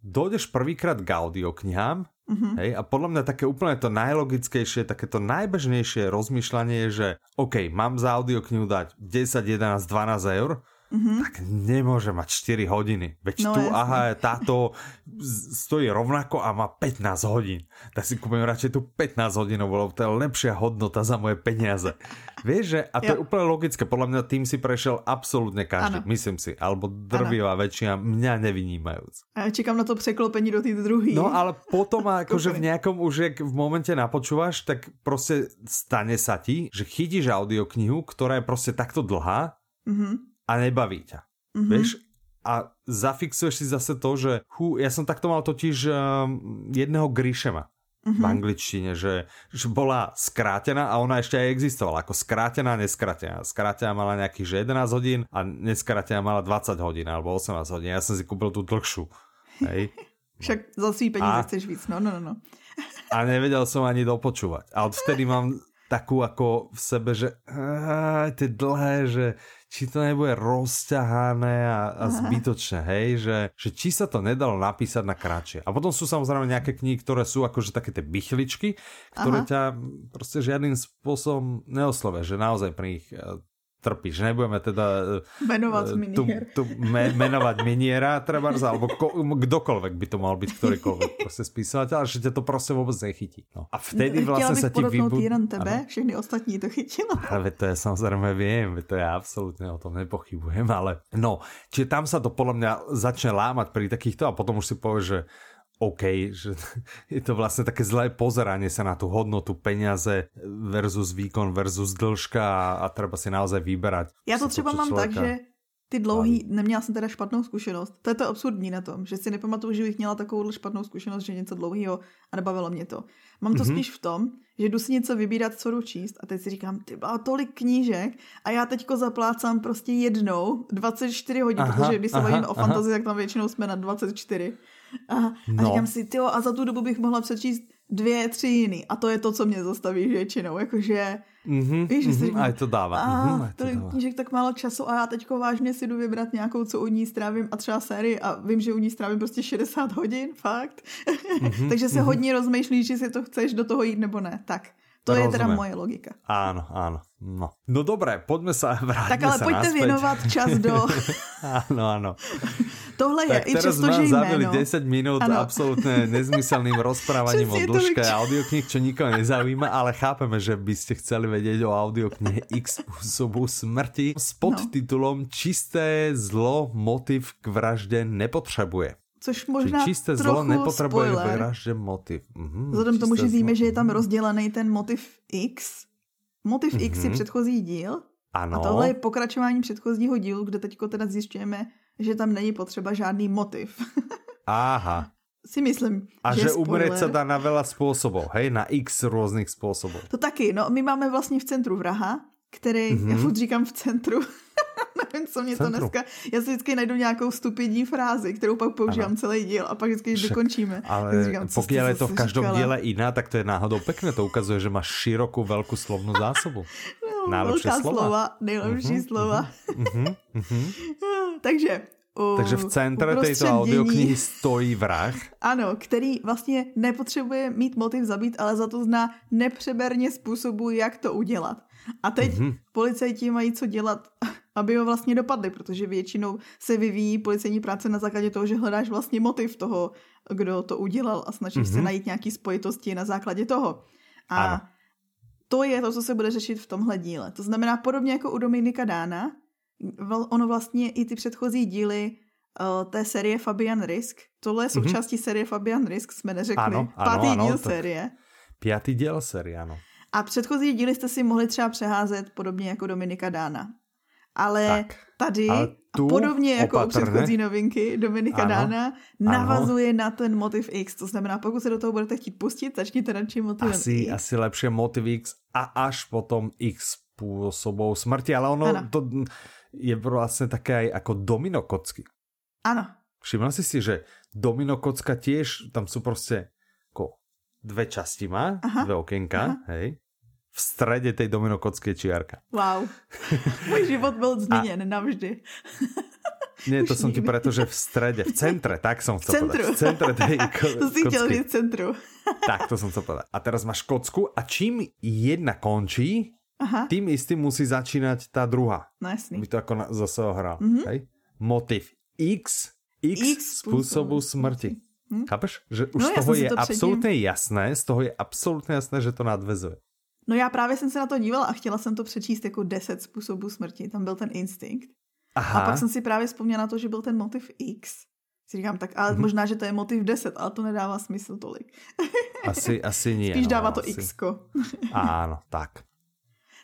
dojdeš prvýkrát k audioknihám mm-hmm. hej, a podľa mňa také úplne to najlogickejšie, také to najbežnejšie rozmýšľanie je, že OK, mám za audioknihu dať 10, 11, 12 eur, mm-hmm. tak nemôže mať 4 hodiny. Veď no, tu, jasne. aha, táto stojí rovnako a má 15 hodín. Tak si kúpim radšej tu 15 hodín, lebo to je lepšia hodnota za moje peniaze. Vieš, že, a to jo. je úplne logické, podľa mňa tým si prešiel absolútne každý, ano. myslím si, alebo drvivá väčšina, mňa nevynímajúc. A čekám na to překlopení do tej druhý. No ale potom akože v nejakom už, jak v momente napočúvaš, tak proste stane sa ti, že chytíš audioknihu, ktorá je proste takto dlhá, mm-hmm a nebaví ťa. Mm-hmm. Vieš? A zafixuješ si zase to, že hú, ja som takto mal totiž um, jedného Grishema mm-hmm. v angličtine, že, že bola skrátená a ona ešte aj existovala ako skrátená, neskrátená. Skrátená mala nejakých 11 hodín a neskrátená mala 20 hodín alebo 18 hodín. Ja som si kúpil tú dlhšiu. Hej. Však za svý peníze a, chceš víc, no, no, no, no. A nevedel som ani dopočúvať. A odvtedy mám takú ako v sebe, že á, tie dlhé, že či to nebude rozťahané a, a zbytočné, hej, že, že či sa to nedalo napísať na kratšie. A potom sú samozrejme nejaké knihy, ktoré sú akože také tie bychličky, ktoré Aha. ťa proste žiadnym spôsobom neoslovia, že naozaj pri nich e, trpíš. Nebudeme teda e, menovať e, tu, tu me, menovať miniera, treba, alebo ko, kdokoľvek by to mal byť, ktorýkoľvek proste spísateľ, ale že ťa to proste vôbec nechytí. No. A vtedy vlastne sa ti vybudí... jen tebe, ano. všechny ostatní to chytilo. Ale to ja samozrejme viem, to ja absolútne o tom nepochybujem, ale no, čiže tam sa to podľa mňa začne lámať pri takýchto a potom už si povieš, že OK, že je to vlastne také zlé pozeranie sa na tú hodnotu peniaze versus výkon versus dĺžka a, a treba si naozaj vyberať. Já to třeba mám tak, že ty dlouhý, neměla jsem teda špatnou zkušenost. To je to absurdní na tom, že si nepamatuju, že bych měla takovou špatnou zkušenost, že něco dlouhého a nebavilo mě to. Mám to mm-hmm. spíš v tom, že jdu si něco vybírat, co jdu číst a teď si říkám, ty má tolik knížek a já teďko zaplácám prostě jednou 24 hodin, aha, protože když se bavíme o fantazii, tak tam většinou jsme na 24. A, a no. říkám si, ty a za tu dobu bych mohla přečíst dvě, tři jiný. A to je to, co mě zastaví většinou. Jakože, mm-hmm, víš, mm-hmm, říkám, a to dává. A mm-hmm, to dává. knížek tak málo času a já teďko vážně si jdu vybrat nějakou, co u ní strávím a třeba sérii a vím, že u ní strávím prostě 60 hodin, fakt. Mm-hmm, Takže se mm-hmm. hodně rozmýšlíš, jestli to chceš do toho jít nebo ne. Tak. To Rozumiem. je teda moje logika. Áno, áno. No, no dobré, poďme sa vrátiť Tak ale poďte naspäť. věnovat čas do... áno, áno. Tohle je, tak i přesto, že zabili 10 minút ano. absolútne nezmyselným rozprávaním o dĺžke audioknih, čo nikoho nezaujíma, ale chápeme, že by ste chceli vedieť o audioknihe X spôsobu smrti s podtitulom no. Čisté zlo motiv k vražde nepotřebuje. Což možná Či čisté zlo nepotřebuje vražde motiv. Mhm, Vzhledem tomu, že víme, že je tam rozdělený ten motiv X. Motiv mm-hmm. X je mhm. předchozí díl. Ano. A tohle je pokračování předchozího dílu, kde teďko teda zjišťujeme, že tam není potřeba žádný motiv. Aha. Si myslím, A že, že umřít se dá na veľa způsobů, hej? Na x různých způsobů. To taky, no my máme vlastně v centru vraha, který, mm-hmm. já furt říkám v centru, nevím, co mě Centru. to dneska... Já si vždycky najdu nějakou stupidní frázi, kterou pak používám ano. celý díl a pak vždycky, když dokončíme. Ale říkám, pokud je to v každém říkala. díle jiná, tak to je náhodou pekné. To ukazuje, že máš širokou, velkou slovnou zásobu. No, Najlepší slova. slova. Nejlepší uh-huh, slova. Uh-huh, uh-huh. Takže u, Takže v centre této audioknihy stojí vrah. Ano, který vlastně nepotřebuje mít motiv zabít, ale za to zná nepřeberně způsobu, jak to udělat. A teď mm-hmm. policajti mají co dělat, aby ho vlastně dopadli, protože většinou se vyvíjí policejní práce na základě toho, že hledáš vlastně motiv toho, kdo to udělal a snažíš mm-hmm. se mhm. najít nějaký spojitosti na základě toho. A ano. to je to, co se bude řešit v tomhle díle. To znamená podobně jako u Dominika Dána, ono vlastně i ty předchozí díly uh, té série Fabian Risk, tohle je mhm. součástí mm-hmm. série Fabian Risk, jsme neřekli. Ano, ano, Pátý ano, díl série. Pátý díl série, ano. A předchozí díly jste si mohli třeba přeházet podobně jako Dominika Dána. Ale tak, tady, ale tu a podobně jako opatrne. u předchozí novinky Dominika ano, Dána, navazuje ano. na ten motiv X. To znamená, pokud se do toho budete chtít pustit, začněte radši motivem asi, X. Asi lepšie motiv X a až potom X spôsobov smrti. Ale ono ano. to je vlastně také aj ako domino kocky. Ano. Všimla si si, že domino kocka tiež, tam sú prostě ako dve časti má, Aha. dve okienka, Aha. hej v strede tej dominokocké čiarka. Wow. Můj život byl změněn a... navždy. Nie, to som ti preto, že v strede, v centre, tak som chcel povedať. V centre tej ko- To si chtěl říct centru. tak, to som chcel povedať. A teraz máš kocku a čím jedna končí, Aha. tým istým musí začínať tá druhá. No jasný. By to ako na, zase hral. Mm-hmm. Hej? Motiv X, X, X spôsobu smrti. Hm? Chápeš? Že už no, z toho je absolútne jasné, z toho je absolútne jasné, že to nadvezuje. No já právě jsem se na to dívala a chtěla jsem to přečíst jako 10 způsobů smrti. Tam byl ten instinkt. Aha. A pak jsem si právě vzpomněla na to, že byl ten motiv X. Si říkám, tak ale mm-hmm. možná, že to je motiv 10, ale to nedává smysl tolik. Asi, asi nie. Spíš no, dává to asi. X. Áno, tak.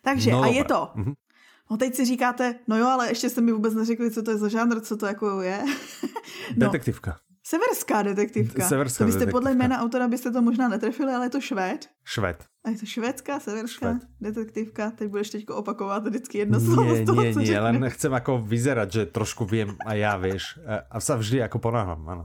Takže no, a je to. Mm-hmm. No teď si říkáte, no jo, ale ještě jste mi vůbec neřekli, co to je za žánr, co to jako je. no. Detektivka. Severská detektivka. Severská to byste detektivka. podle jména autora byste to možná netrefili, ale je to Švéd. Švéd. A je to švédská, severská Švéd. detektivka. Teď budeš teď opakovat vždycky jedno slovo nie, z toho, nie, co nie, len chcem ako vyzerať, že trošku viem a já, vieš. A sa vždy ako ponáhľam, ano.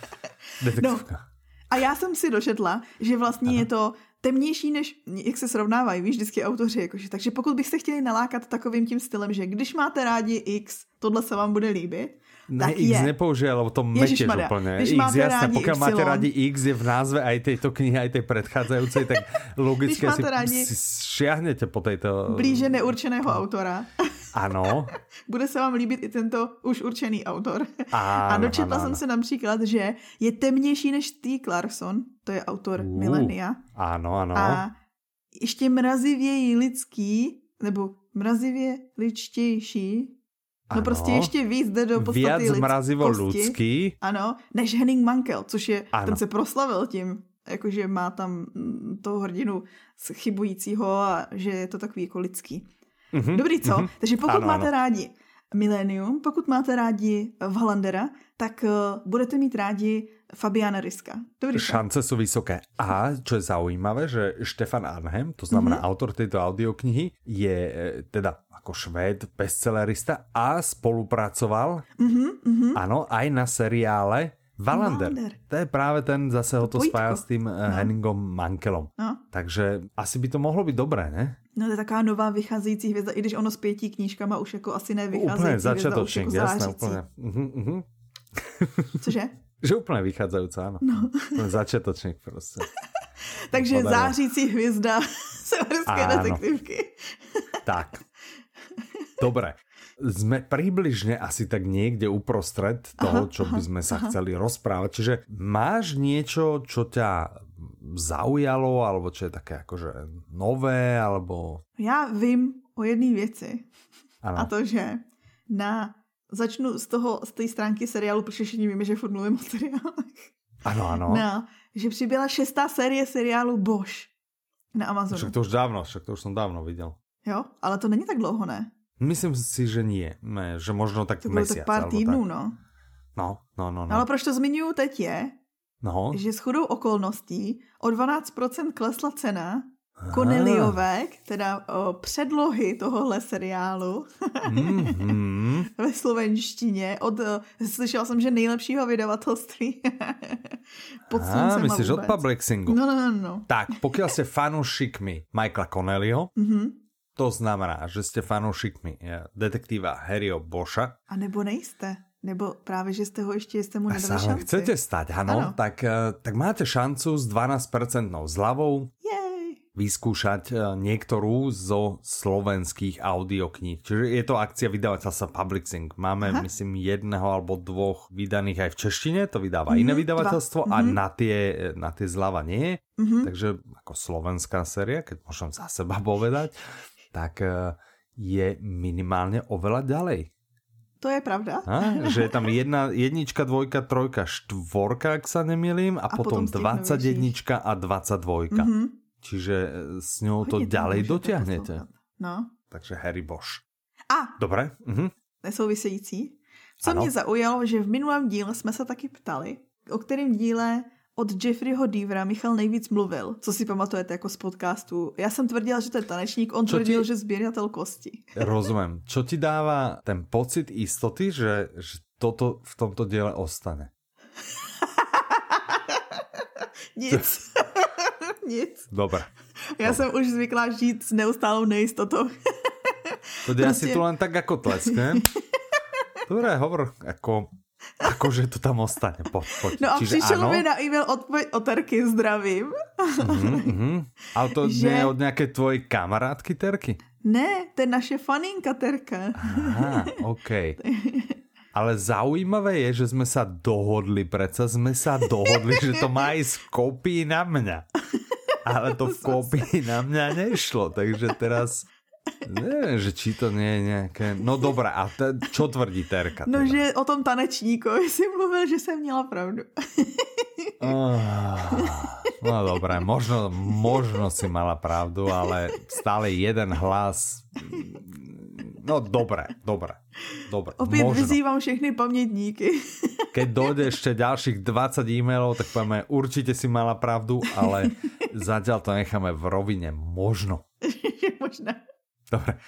Detektivka. No. A já jsem si dočetla, že vlastně Aha. je to temnější, než jak se srovnávají, víš, vždycky autoři. Jakože. Takže pokud byste chtěli nalákat takovým tím stylem, že když máte rádi X, tohle se vám bude líbit, ne, tak X je. nepoužije, lebo to metieš úplne. Když X, máte jasné, rádi pokiaľ Y. máte rádi X, je v názve aj tejto knihy, aj tej predchádzajúcej, tak logicky si, rádi... si šiahnete po tejto... Blíže neurčeného autora. Ano. Bude se vám líbit i tento už určený autor. Ano, a dočetla ano, jsem ano. se například, že je temnější než T. Clarkson, to je autor uh, Milenia. Ano, ano. A ještě mrazivěji lidský, nebo mrazivě ličtější, No ano. prostě ještě víc jde do podstaty Viac mrazivo ľudský. Ano, než Henning Mankel, což je, ano. ten se proslavil tím, jakože má tam mm, toho hrdinu chybujícího a že je to takový jako lidský. Mm-hmm, Dobrý, co? Mm-hmm. Takže pokud ano, máte ano. rádi Millennium, pokud máte rádi Vhalandera, tak uh, budete mít rádi Fabiana Riska. Dobrý, Šance sú vysoké. A čo je zaujímavé, že Štefan Arnhem, to znamená mm-hmm. autor tejto audioknihy, je e, teda ako švéd, bestsellerista a spolupracoval, mm-hmm. áno, aj na seriále Valander. Valander. To je práve ten, zase ho to Pojítko. spája s tým no. Henningom Mankelom. No. Takže asi by to mohlo být dobré, ne? No to je taková nová vycházející hvězda, i když ono s pěti knížkama už jako asi nevycházející Úplně hvězda, už začatočník, jako jasné, úplně. Uh-huh, uh-huh. Cože? Že úplně vychádzajúca, áno. No. Úplne začiatočník prostě. Takže Podarilo. zářící hvězda severské detektivky. Tak. Dobre. Sme približne asi tak niekde uprostred toho, Aha, čo by sme sa aha. chceli rozprávať. Čiže máš niečo, čo ťa zaujalo, alebo čo je také akože nové, alebo... Já vím o jedné věci. Ano. A to, že na začnu z toho, z té stránky seriálu, protože všichni víme, že furt mluvím o seriálech. Ano, ano. No, že přibyla šestá série seriálu Bosch na Amazonu. Však to už dávno, však to už som dávno videl. Jo, ale to není tak dlouho, ne? Myslím si, že nie. Ne, že možno tak To bylo mesiac. tak pár týdnů, tak. no. No, no, no. no. no. Ale proč to zmiňuju teď je, no. že s chudou okolností o 12% klesla cena. Koneliovek, teda o, předlohy tohohle seriálu Mhm. ve slovenštině od, o, slyšela jsem, že nejlepšího vydavatelství pod sluncem myslíš od. Publixingu? No, no, no, no. Tak, pokiaľ ste fanúšikmi Michaela Connellyho, Mhm. to znamená, že ste fanúšikmi eh, detektíva Harryho Boscha, A nebo nejste. Nebo právě, že jste ho ještě jste mu nedali šanci. chcete stať, ano, Ano. tak, eh, tak máte šancu s 12% zľavou vyskúšať e, niektorú zo slovenských audiokníh. Čiže je to akcia vydavateľstva Publixing. Máme, Aha. myslím, jedného alebo dvoch vydaných aj v češtine, to vydáva mm-hmm, iné vydavateľstvo dva. a mm-hmm. na tie, na tie zľava nie. Mm-hmm. Takže ako slovenská séria, keď môžem za seba povedať, tak e, je minimálne oveľa ďalej. To je pravda. A, že je tam jedna, jednička, dvojka, trojka, štvorka, ak sa nemýlim, a, a potom, potom 21 a 22. Mm-hmm. Čiže e, s ňou to ďalej dotiahnete. No. Takže Harry Bosch. A. Dobre. Mhm. Nesouvisející. Co ano. mě zaujalo, že v minulém díle jsme se taky ptali, o kterém díle od Jeffreyho Deavera Michal nejvíc mluvil. Co si pamatujete jako z podcastu? Já jsem tvrdila, že to je tanečník, on Čo tvrdil, ti... že sběratel kosti. Rozumím. Čo ti dává ten pocit istoty, že, že toto v tomto díle ostane? Nic. Nic. Dobre. Já jsem už zvyklá žít s neustálou nejistotou. to prostě... si tu len tak jako tlesknem. Dobre, hovor, ako Akože to tam ostane, po, poď. No a Čiže přišel mi na e-mail odpověď o Terky, zdravím. Mm, mm. Ale to že... je od nějaké tvojej kamarádky Terky? Ne, to je naše faninka Terka. Aha, OK. Ale zaujímavé je, že sme sa dohodli, predsa sme sa dohodli, že to má ísť kopii na mňa. Ale to v kopii na mňa nešlo, takže teraz Nevím, že či to nie je nějaké... No dobré, a te, čo tvrdí Terka? No, teda? No, že o tom tanečníkovi si mluvil, že jsem měla pravdu. Oh, no dobré, možno, možno si mala pravdu, ale stále jeden hlas... No dobré, dobré. dobré. Opět možno. vyzývám všechny pamětníky. Keď dojde ešte ďalších 20 e-mailov, tak povieme, určite si mala pravdu, ale zatiaľ to necháme v rovine možno. Možná. Dobre.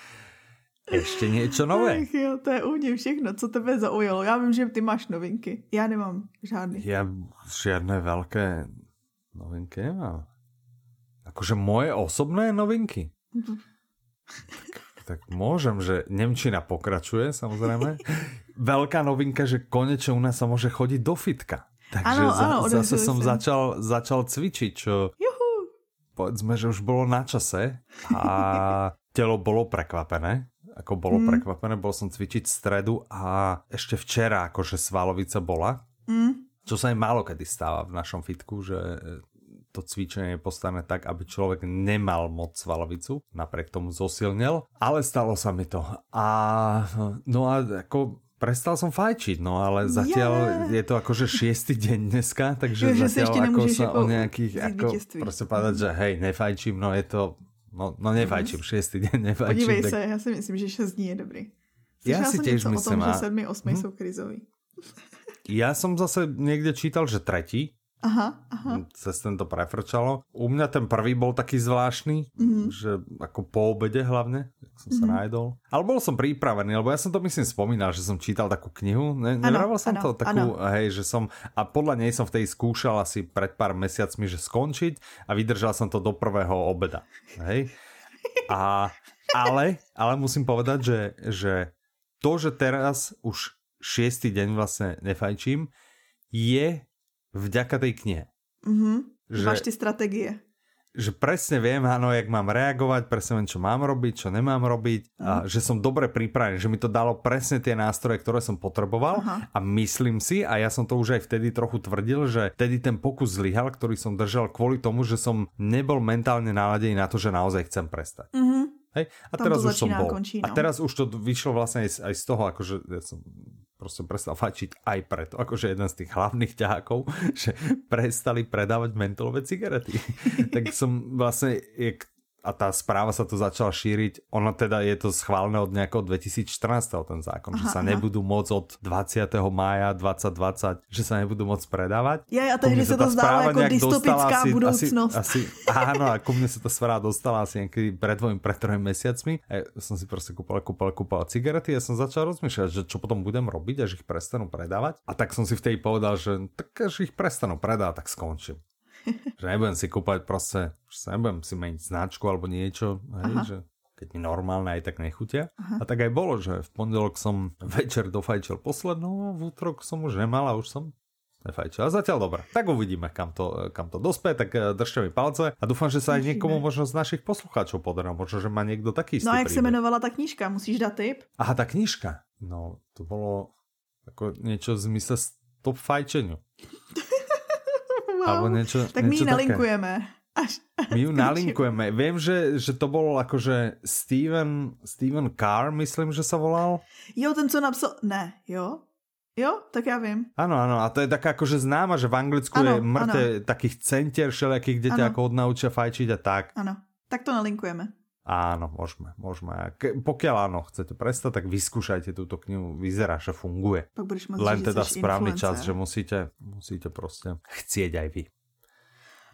Ještě něco nové. Ach jo, to je u mě všechno, co tebe zaujalo. Já vím, že ty máš novinky. Já nemám žádný. Já žádné velké novinky nemám. Akože moje osobné novinky. tak, tak môžem, že Nemčina pokračuje, samozrejme. Veľká novinka, že konečne u nás sa môže chodiť do fitka. Takže ano, za, ano, zase som začal, začal cvičiť, čo Juhu. povedzme, že už bolo na čase. A telo bolo prekvapené, ako bolo mm. prekvapené, bol som cvičiť v stredu a ešte včera akože svalovica bola, mm. čo sa aj málo kedy stáva v našom fitku, že to cvičenie je postavené tak, aby človek nemal moc svalovicu, napriek tomu zosilnil, ale stalo sa mi to. A no a ako prestal som fajčiť, no ale zatiaľ yeah. je to akože šiestý deň dneska, takže jo, zatiaľ ako sa o nejakých, ako proste povedať, že hej, nefajčím, no je to No, no nefajčím, šiestý deň nefajčím. Podívej tak... se, já si myslím, že šest dní je dobrý. Slyšela ja si tiež myslím. o tom, že sedmi, osmi hm? jsou krizový. Ja som zase niekde čítal, že tretí, Aha, aha. Cez ten to prefrčalo. U mňa ten prvý bol taký zvláštny, mm-hmm. že ako po obede hlavne, jak som mm-hmm. sa mhm. najedol. Ale bol som pripravený, lebo ja som to myslím spomínal, že som čítal takú knihu. Ne, nevravel som ano, to takú, ano. hej, že som, a podľa nej som v tej skúšal asi pred pár mesiacmi, že skončiť a vydržal som to do prvého obeda. Hej. A, ale, ale musím povedať, že, že to, že teraz už šiestý deň vlastne nefajčím, je vďaka tej knihe. Mm-hmm. Že, Máš ty strategie. Že presne viem, áno, jak mám reagovať, presne viem, čo mám robiť, čo nemám robiť mm. a mhm. že som dobre pripravený, že mi to dalo presne tie nástroje, ktoré som potreboval Aha. a myslím si, a ja som to už aj vtedy trochu tvrdil, že vtedy ten pokus zlyhal, ktorý som držal kvôli tomu, že som nebol mentálne naladený na to, že naozaj chcem prestať. Mm-hmm. Hej? A Tam teraz už som bol. Končí, no. A teraz už to vyšlo vlastne aj, aj z toho, akože ja som proste prestal fačiť aj preto, akože jeden z tých hlavných ťahákov, že prestali predávať mentolové cigarety. tak som vlastne, jak a tá správa sa tu začala šíriť. Ono teda je to schválne od nejakého 2014. ten zákon, aha, že sa aha. nebudú môcť od 20. mája 2020, že sa nebudú môcť predávať. Ja, a tehdy sa to zdalo ako dystopická asi, budúcnosť. Asi, asi, áno, a ku mne sa tá správa dostala asi niekedy pred dvojím, pred trojím mesiacmi. A ja som si proste kúpal, kúpal, kúpal cigarety a ja som začal rozmýšľať, že čo potom budem robiť, až ich prestanú predávať. A tak som si vtedy povedal, že tak až ich prestanú predávať, tak skončím že nebudem si kúpať proste, že sa nebudem si meniť značku alebo niečo, hej, že keď mi normálne aj tak nechutia. Aha. A tak aj bolo, že v pondelok som večer dofajčil poslednú a v útorok som už nemal a už som nefajčil. A zatiaľ dobre. Tak uvidíme, kam to, kam to dospie, tak eh, držte mi palce a dúfam, že sa aj niekomu možno z našich poslucháčov podarilo. Možno, že má niekto taký No a jak príbeh. se jmenovala ta knížka? Musíš dát tip? Aha, ta knížka. No, to bolo ako niečo v zmysle stop fajčeniu. wow. Alebo niečo, tak my ji nalinkujeme. Až, my ju nalinkujeme. Viem, že, že to bol akože Steven, Steven Carr, myslím, že sa volal. Jo, ten, co napsal... Ne, jo? Jo, tak já vím. Ano, ano, a to je taká akože známa, že v Anglicku ano, je ano. takých centier všelijakých, kde ťa ako odnaučia fajčiť a tak. Ano, tak to nalinkujeme. Áno, môžeme, môžeme. Ke, pokiaľ áno, chcete prestať, tak vyskúšajte túto knihu. Vyzerá, že funguje. Pak budeš Len teda správny čas, že musíte, musíte prostě chcieť aj vy.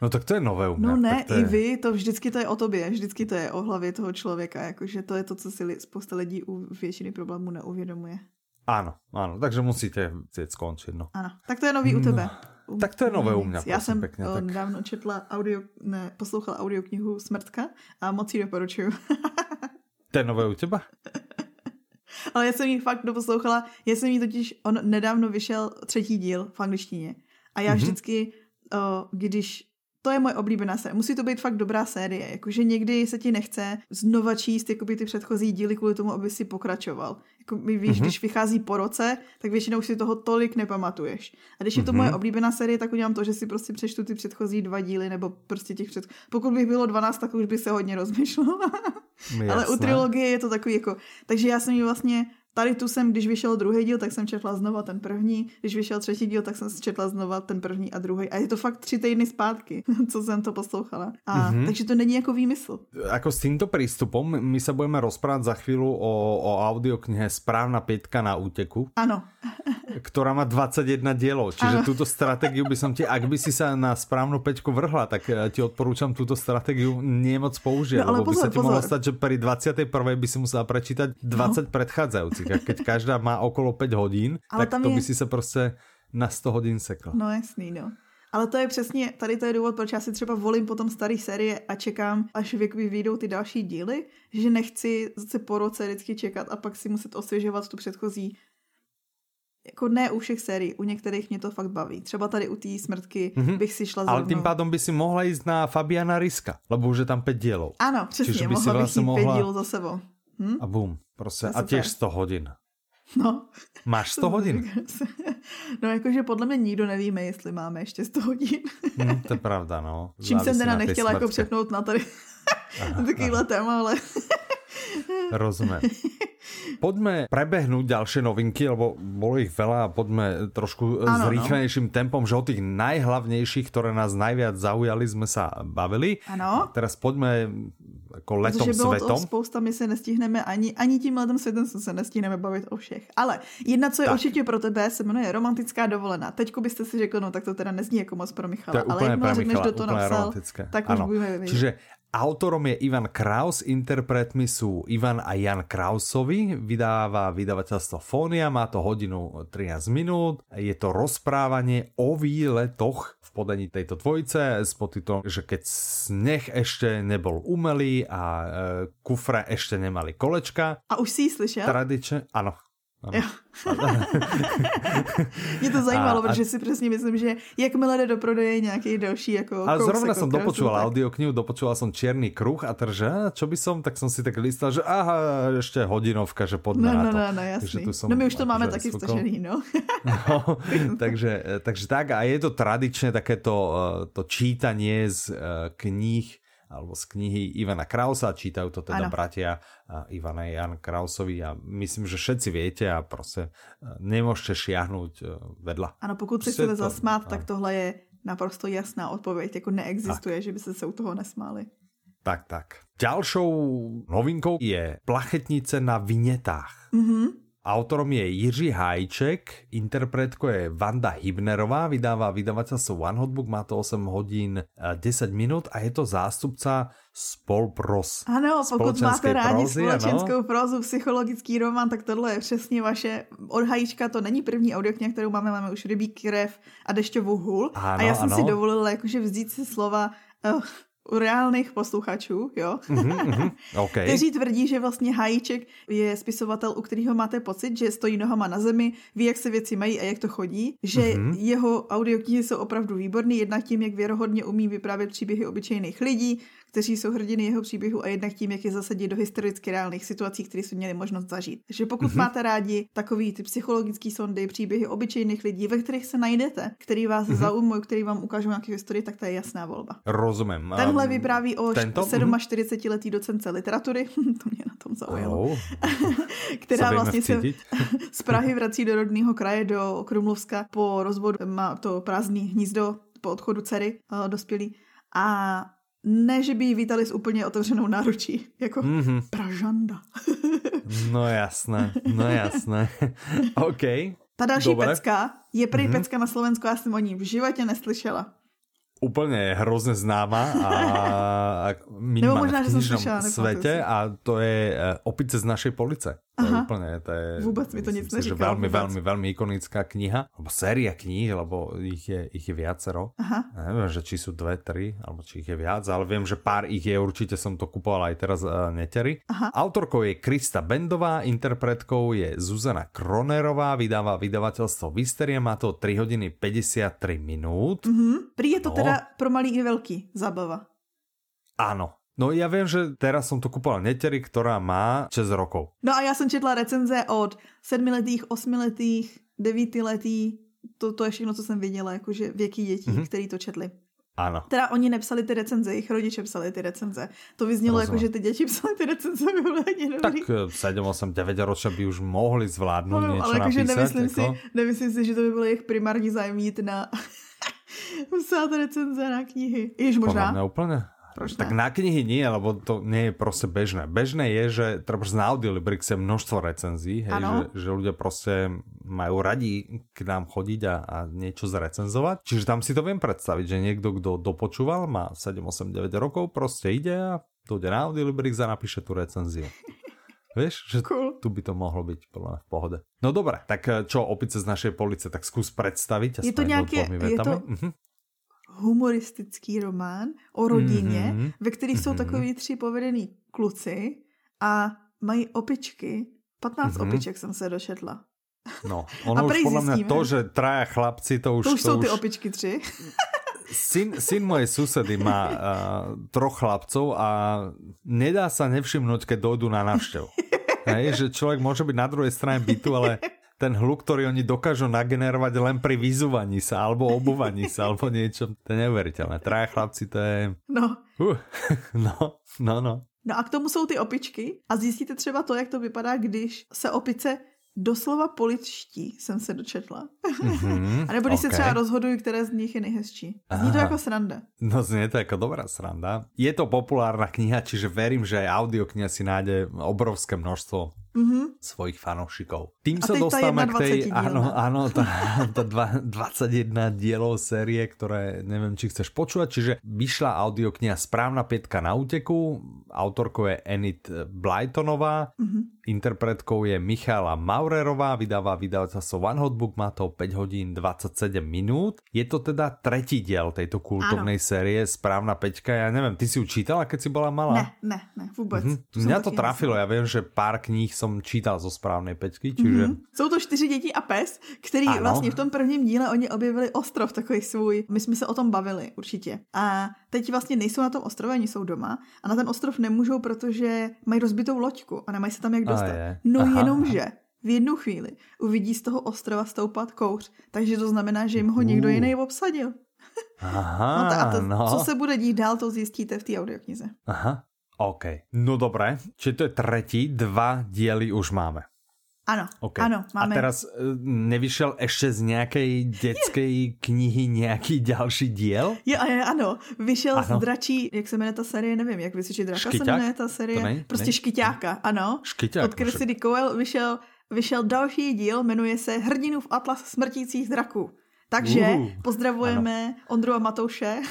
No tak to je nové u mě. No ne, to i je... vy, to vždycky to je o tobě, vždycky to je o hlavě toho člověka, jakože to je to, co si spousta lidí u většiny problémů neuvědomuje. Ano, ano, takže musíte chcieť skončit, no. Ano, tak to je nový u tebe. No, tak to je nové u mě. Já jsem pěkně, tak... nedávno četla audio, ne, poslouchala audioknihu Smrtka a moc ji doporučuju. to je nové u teba? Ale já jsem ji fakt doposlouchala, já jsem ji totiž, on nedávno vyšel třetí díl v angličtině a já mm-hmm. vždycky, o, když to je moje oblíbená série. Musí to být fakt dobrá série. Jakože někdy se ti nechce znova číst jakoby ty předchozí díly kvůli tomu, aby si pokračoval. Jako víš, mm-hmm. když vychází po roce, tak většinou si toho tolik nepamatuješ. A když mm-hmm. je to mhm. moje oblíbená série, tak udělám to, že si prostě přečtu ty předchozí dva díly, nebo prostě těch před... Pokud bych bylo 12, tak už by se hodně rozmýšlel. Ale u trilogie je to takový jako... Takže já jsem ji vlastně Tady tu jsem, když vyšel druhý díl, tak jsem četla znova ten první, když vyšel třetí díl, tak jsem četla znova ten první a druhý. A je to fakt tři týdny zpátky, co jsem to poslouchala. A, mm-hmm. Takže to není jako výmysl. Ako s týmto prístupom my sa budeme rozprávať za chvíľu o, o audioknihe Správna pětka na úteku. Ano. ktorá má 21 dielov. Čiže ano. túto stratégiu by som ti, ak by si sa na správnu peťku vrhla, tak eh, ti odporúčam túto stratégiu nie moc použiť, no, lebo pozor, by sa ti mohlo stať, že pri 21. by si musela prečítať 20 no. predchádzajúcich tak keď každá má okolo 5 hodín, Ale tak to je... by si se prostě na 100 hodin sekla. No jasný, no. Ale to je přesně, tady to je důvod, proč já si třeba volím potom starý série a čekám, až vyjdou ty další díly, že nechci zase po roce vždycky čekat a pak si muset osvěžovat tu předchozí jako ne u všech sérií, u některých mě to fakt baví. Třeba tady u té smrtky mm-hmm. bych si šla zrovnou. Ale tím pádem by si mohla jít na Fabiana Riska, lebo už je tam pět dílů. Ano, přesně, Čiže by mohla si vlastně bych mohla... pět dílů za sebou. Hm? A bum, prostě. A těž 100 hodin. No. Máš 100 hodin? No jakože podle mě nikdo nevíme, jestli máme ještě 100 hodin. Hmm, to je pravda, no. Čím jsem teda nechtěla jako přepnout na tady takovýhle téma, ale... Rozumím. Poďme prebehnúť ďalšie novinky, lebo bolo ich veľa a poďme trošku ano, s rýchlejším no. tempom, že o tých najhlavnejších, ktoré nás najviac zaujali, sme sa bavili. Ano. teraz poďme jako letom Protože bylo světom. To spousta, my se nestihneme ani, ani tím letem světem se nestihneme bavit o všech. Ale jedna, co je tak. určitě pro tebe, se jmenuje romantická dovolená. Teďko byste si řekl, no tak to teda nezní jako moc pro Michala. To je ale jakmile řekneš, kdo to napsal, romantické. tak ano. už budeme vědět. Čiže Autorom je Ivan Kraus, interpretmi sú Ivan a Jan Krausovi, vydáva vydavateľstvo Fónia, má to hodinu 13 minút, je to rozprávanie o výletoch v podaní tejto dvojice s podtitlom, že keď sneh ešte nebol umelý a e, kufre ešte nemali kolečka. A už si slyšel? Tradične, áno, Mě to zajímalo, a, protože si přesně myslím, že jakmile jde do prodeje nějaký další jako Ale zrovna jsem dopočúval tak... audioknihu, dopočúval jsem Černý kruh a že čo by som, tak jsem si tak listal, že aha, ještě hodinovka, že poďme no, no, to. No, no, jasný. tu som, no my už to máme taky vstažený, no. no takže, takže tak a je to tradičně takéto eh, to čítanie z eh, kníh alebo z knihy Ivana Krausa, čítajú to teda ano. bratia Ivana a Jan Krausovi a myslím, že všetci viete a prostě nemôžete šiahnuť e, vedľa. Ano, pokud se chcete to, zasmát, ano. tak tohle je naprosto jasná odpověď, jako neexistuje, tak. že by se se u toho nesmáli. Tak, tak. Ďalšou novinkou je plachetnice na vinetách. Mm -hmm. Autorom je Jiří Hajček, interpretko je Vanda Hybnerová, vydává vydavateľstvo One Hotbook, má to 8 hodín 10 eh, minut a je to zástupca Spolpros. Ano, pokud máte rádi prozy, společenskou ano. prozu, psychologický román, tak tohle je přesně vaše. Od Hajíčka to není první audiokniha, kterou máme, máme už Rybí krev a Dešťovou hůl. Ano, a já jsem ano. si dovolila jakože vzít si slova uh, reálných posluchačů, jo, mm-hmm, mm-hmm, okay. kteří tvrdí, že vlastně Hajíček je spisovatel, u kterého máte pocit, že stojí nohama na zemi, ví, jak se věci mají a jak to chodí, že mm-hmm. jeho audioknihy jsou opravdu výborný, jednak tím, jak věrohodně umí vyprávět příběhy obyčejných lidí, kteří jsou hrdiny jeho příběhu a jednak tím, jak je zasadit do historicky reálných situací, které jsme měli možnost zažít. Takže pokud mm-hmm. máte rádi takový ty psychologické sondy, příběhy obyčejných lidí, ve kterých se najdete, který vás mm-hmm. zaujmou, který vám ukážou nějaké historii, tak to je jasná volba. Rozumím. Tenhle vypráví o Tento? 47-letý docence literatury, to mě na tom zaujalo, oh. která vlastně se z Prahy vrací do rodného kraje, do Krumlovska po rozvodu, má to prázdný hnízdo po odchodu dcery uh, dospělý a ne, že by ji vítali s úplně otevřenou náručí, jako mm-hmm. Pražanda. no jasné, no jasné. OK. Ta další Dobre. pecka je prý mm-hmm. pecka na Slovensku, já jsem o ní v životě neslyšela úplně hrozně známa a, a minimálně v knižnom svete a to je uh, Opice z našej police. To Aha. je úplne, to je, Vůbec mi to nic neříká. Veľmi, veľmi, veľmi ikonická kniha, alebo séria kníh, lebo ich je, ich je viacero. Aha. Neviem, že či sú dve, tri, alebo či ich je viac, ale viem, že pár ich je, určite som to kupoval aj teraz uh, netery. Aha. Autorkou je Krista Bendová, interpretkou je Zuzana Kronerová, vydáva vydavateľstvo Visteria, má to 3 hodiny 53 minút. Mhm. Prý je to no. teda pro malý i veľký zábava. Áno, No já vím, že teraz som to kupoval Netery, ktorá má 6 rokov. No a já jsem četla recenze od sedmiletých, osmiletých, devítiletých, to, to je všechno, co jsem viděla, jakože věky dětí, mm-hmm. který to četli. Ano. Teda oni nepsali ty recenze, jejich rodiče psali ty recenze. To vyznělo jako, že ty děti psali ty recenze, by byly dobrý. Tak 7, 8, 9 ročně by už mohli zvládnout no, něco ale jakože nemyslím, jako... si, nemyslím si, že to by bylo jejich primární zájem jít na psát recenze na knihy. Již možná. Podle úplně. Proč tak na knihy nie, lebo to nie je prostě bežné. Bežné je, že třeba na Audiolibrix je množstvo recenzií, hej, že, že ľudia prostě majú radi k nám chodiť a, a niečo zrecenzovať. Čiže tam si to viem predstaviť, že niekto, kdo dopočúval, má 7, 8, 9 rokov, prostě ide a to ide na Audiolibrix a napíše tu recenziu. Vieš, že cool. tu by to mohlo byť podľa v pohode. No dobré, tak eh, čo, opice z našej police, tak skús predstaviť. Je to nějaké, je to, humoristický román o rodině, mm-hmm. ve kterých mm-hmm. jsou mhm. takový tři povedený kluci a mají opičky. 15 mm-hmm. opiček jsem se došetla. No, ono už podle mě to, že traja chlapci, to už... To už to jsou už... ty opičky tři. syn, syn mojej susedy má uh, troch chlapcov a nedá sa nevšimnúť, keď dojdu na návštevu. Hej, že človek môže byť na druhej strane bytu, ale ten hluk, ktorý oni dokážu nagenerovať len pri vyzúvaní sa, alebo obúvaní sa, alebo niečo. To je neuveriteľné. Traja chlapci, to je... No. Uh, no, no, no. No a k tomu jsou ty opičky a zjistíte třeba to, jak to vypadá, když se opice doslova političtí, jsem se dočetla. Mm-hmm, a nebo když okay. se třeba rozhodují, které z nich je nejhezčí. Zní Aha. to jako sranda. No zní to jako dobrá sranda. Je to populárna kniha, čiže verím, že aj audiokniha si nájde obrovské množstvo mm-hmm. svojich fanoušikov. Tým sa dostávame k tej, áno, áno, tá, tá 21 dielov série, ktoré neviem, či chceš počúvať, čiže vyšla audiokniha Správna pětka na úteku, autorkou je Enid Blytonová, mm-hmm interpretkou je Michala Maurerová, vydáva vydavateľstvo One Hot Book, má to 5 hodín 27 minút. Je to teda tretí diel tejto kultovnej série Správna peťka. Ja neviem, ty si ju čítala, keď si bola malá? Ne, ne, ne, vůbec. Mm-hmm. Mňa to trafilo, ja viem, že pár kníh som čítal zo Správnej peťky, čiže... Mm-hmm. Jsou to čtyři děti a pes, který ano. vlastně v tom prvním díle oni objevili ostrov takový svůj. My jsme se o tom bavili určitě. A teď vlastně nejsou na tom ostrově, oni jsou doma a na ten ostrov nemůžou, protože mají rozbitou loďku a nemají se tam jak dostat. Je. No Aha. jenomže v jednu chvíli uvidí z toho ostrova stoupat kouř, takže to znamená, že jim ho někdo jiný obsadil. Aha, no, a to, no. co se bude dít dál, to zjistíte v té audioknize. Aha, OK. No dobré, či to je třetí, dva díly už máme. Ano, okay. ano, máme. A teraz e, nevyšel ještě z nějaké dětské knihy nějaký další díl? Ano, vyšel ano. z dračí, jak se jmenuje ta série, nevím, jak vysvětlit draka Škyťák? se jmenuje ta série. nej, prostě nej. Škyťáka, ano. Škyťák. Od Christy Cowell vyšel, vyšel další díl, jmenuje se Hrdinův atlas smrtících draků. Takže uh, pozdravujeme ano. Ondru a Matouše.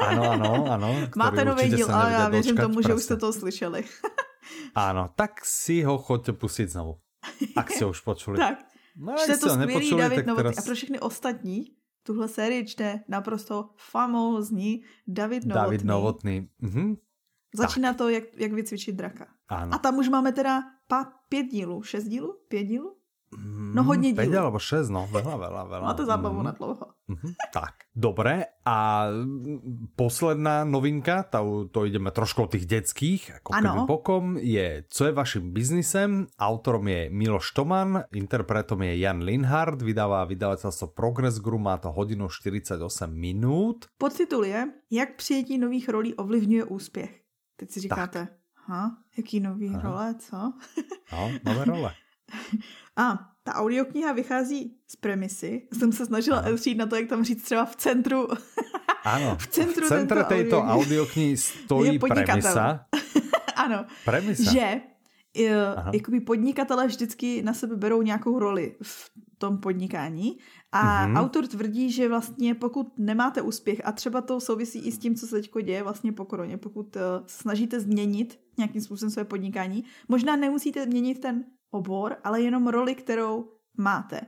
ano, ano, ano. Máte nový díl, ale já věřím tomu, že už jste to slyšeli. ano, tak si ho choďte pustit znovu. Ak ste už počuli. tak. No, Čte to skvělý David Novotný. Teraz... A pro všechny ostatní, tuhle sérii čte naprosto famózní David Novotný. David Novotný. Mhm. Začíná tak. to, jak, jak vycvičit draka. Ano. A tam už máme teda pa, pět dílů, šest dílů, pět dílů? No hodně dílů. 5 alebo 6, no, veľa, veľa, veľa. Máte zábavu mm. na dlouho. Mm-hmm. Tak, dobre. A posledná novinka, to, to ideme trošku od tých detských, ako ano. keby bokom, je Co je vaším biznisem? Autorom je Miloš Toman, interpretom je Jan Linhard, vydává vydavateľstvo Progress Group, má to hodinu 48 minút. Podtitul je Jak přijetí nových rolí ovlivňuje úspěch. Teď si říkáte, tak. ha, jaký nový Aha. role, co? no, nové role. A ta audiokniha vychází z premisy. Jsem se snažila přijít na to, jak tam říct třeba v centru. Ano, v centru v centre této audioknihy stojí premisa. ano, premisa. že Aha. jakoby podnikatelé vždycky na sebe berou nějakou roli v tom podnikání a mm-hmm. autor tvrdí, že vlastně pokud nemáte úspěch a třeba to souvisí i s tím, co se teď děje vlastně po koroně, pokud uh, snažíte změnit nějakým způsobem své podnikání, možná nemusíte měnit ten obor, ale jenom roli, kterou máte.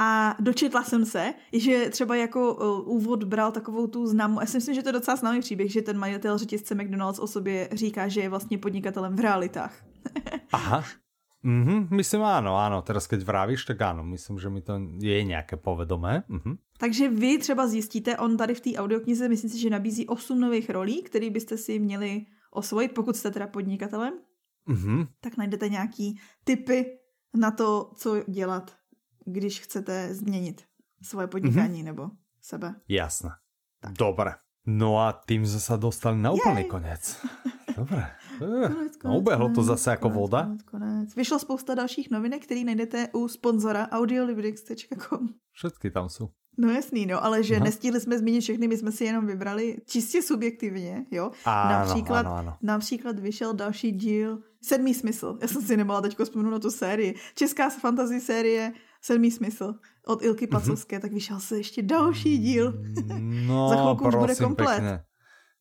A dočetla jsem se, že třeba jako uh, úvod bral takovou tu známou, já si myslím, že to je docela známý příběh, že ten majitel řetězce McDonald's o sobě říká, že je vlastně podnikatelem v realitách. Aha. Mhm, myslím áno, áno. Teraz keď vravíš, tak áno, myslím, že mi to je nějaké povedomé. Mhm. Takže vy třeba zjistíte, on tady v té audioknize, myslím si, že nabízí 8 nových rolí, které byste si měli osvojit, pokud jste teda podnikatelem mm-hmm. tak najdete nějaký typy na to, co dělat, když chcete změnit svoje podnikání mm-hmm. nebo sebe. Jasné. Tak. Dobre. No a tím jsme se dostali na úplný konec. Dobre. Konec, konec, no, ubehlo to zase jako voda. Konec, konec. Vyšlo spousta dalších novinek, které najdete u sponzora audiolibrix.com. Všetky tam jsou. No jasný, no, ale že Aha. nestihli jsme zmínit všechny, my jsme si jenom vybrali čistě subjektivně, jo. Ano, například, ano, ano. například vyšel další díl Sedmý smysl. Já jsem si nemohla teď vzpomenout na tu sérii. Česká fantasy série Sedmý smysl od Ilky mhm. Pacovské, mm-hmm. tak vyšel se ještě další díl. No, Za chvilku už bude komplet. Pekne.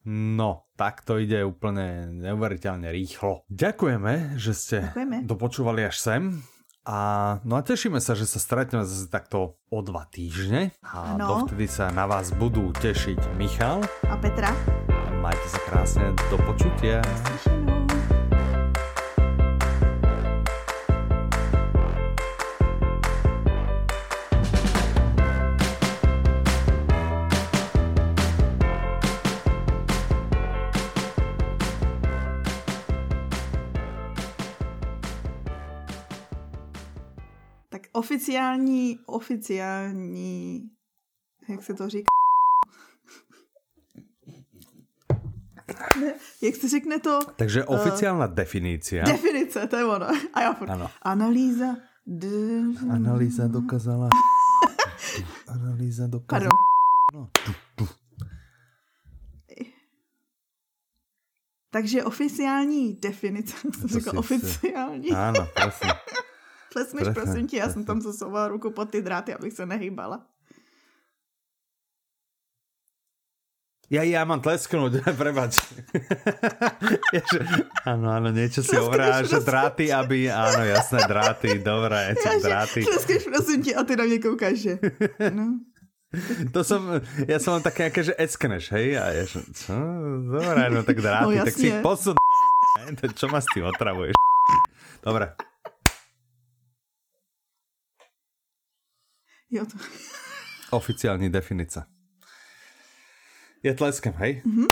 No, tak to ide úplně neuveriteľne rýchlo. Ďakujeme, že ste Ďakujeme. dopočúvali až sem. A, no a tešíme sa, že sa stretneme zase takto o dva týždne. A ano. dovtedy sa na vás budú tešiť Michal a Petra. Majte sa krásne, do počutia. Slyšenou. Oficiální, oficiální, jak se to říká? Ne, jak se řekne to? Takže oficiální uh, definice. Definice, to je ono. A já furt. Ano. Analýza. D... Analýza dokázala. Analýza dokázala. No. Takže oficiální definice, jsem říkal oficiální. Ano, prosím. Plesneš, prosím tě, já jsem tam zasovala ruku pod ty dráty, abych se nehýbala. Ja, ja mám tlesknúť, prebač. áno, áno, niečo si hovorá, že dráty, aby, áno, jasné, dráty, dobré, ja, dráty. Tleskneš, prosím tě, a ty na mě koukáš, že? No. To som, ja som len také, že eskneš, hej? A ja, že, čo? Dobre, no tak dráty, no, tak si posun. Čo ma s tým otravuješ? Dobre. Jo, to... Oficiální definice. Je tleskem, hej? Mhm.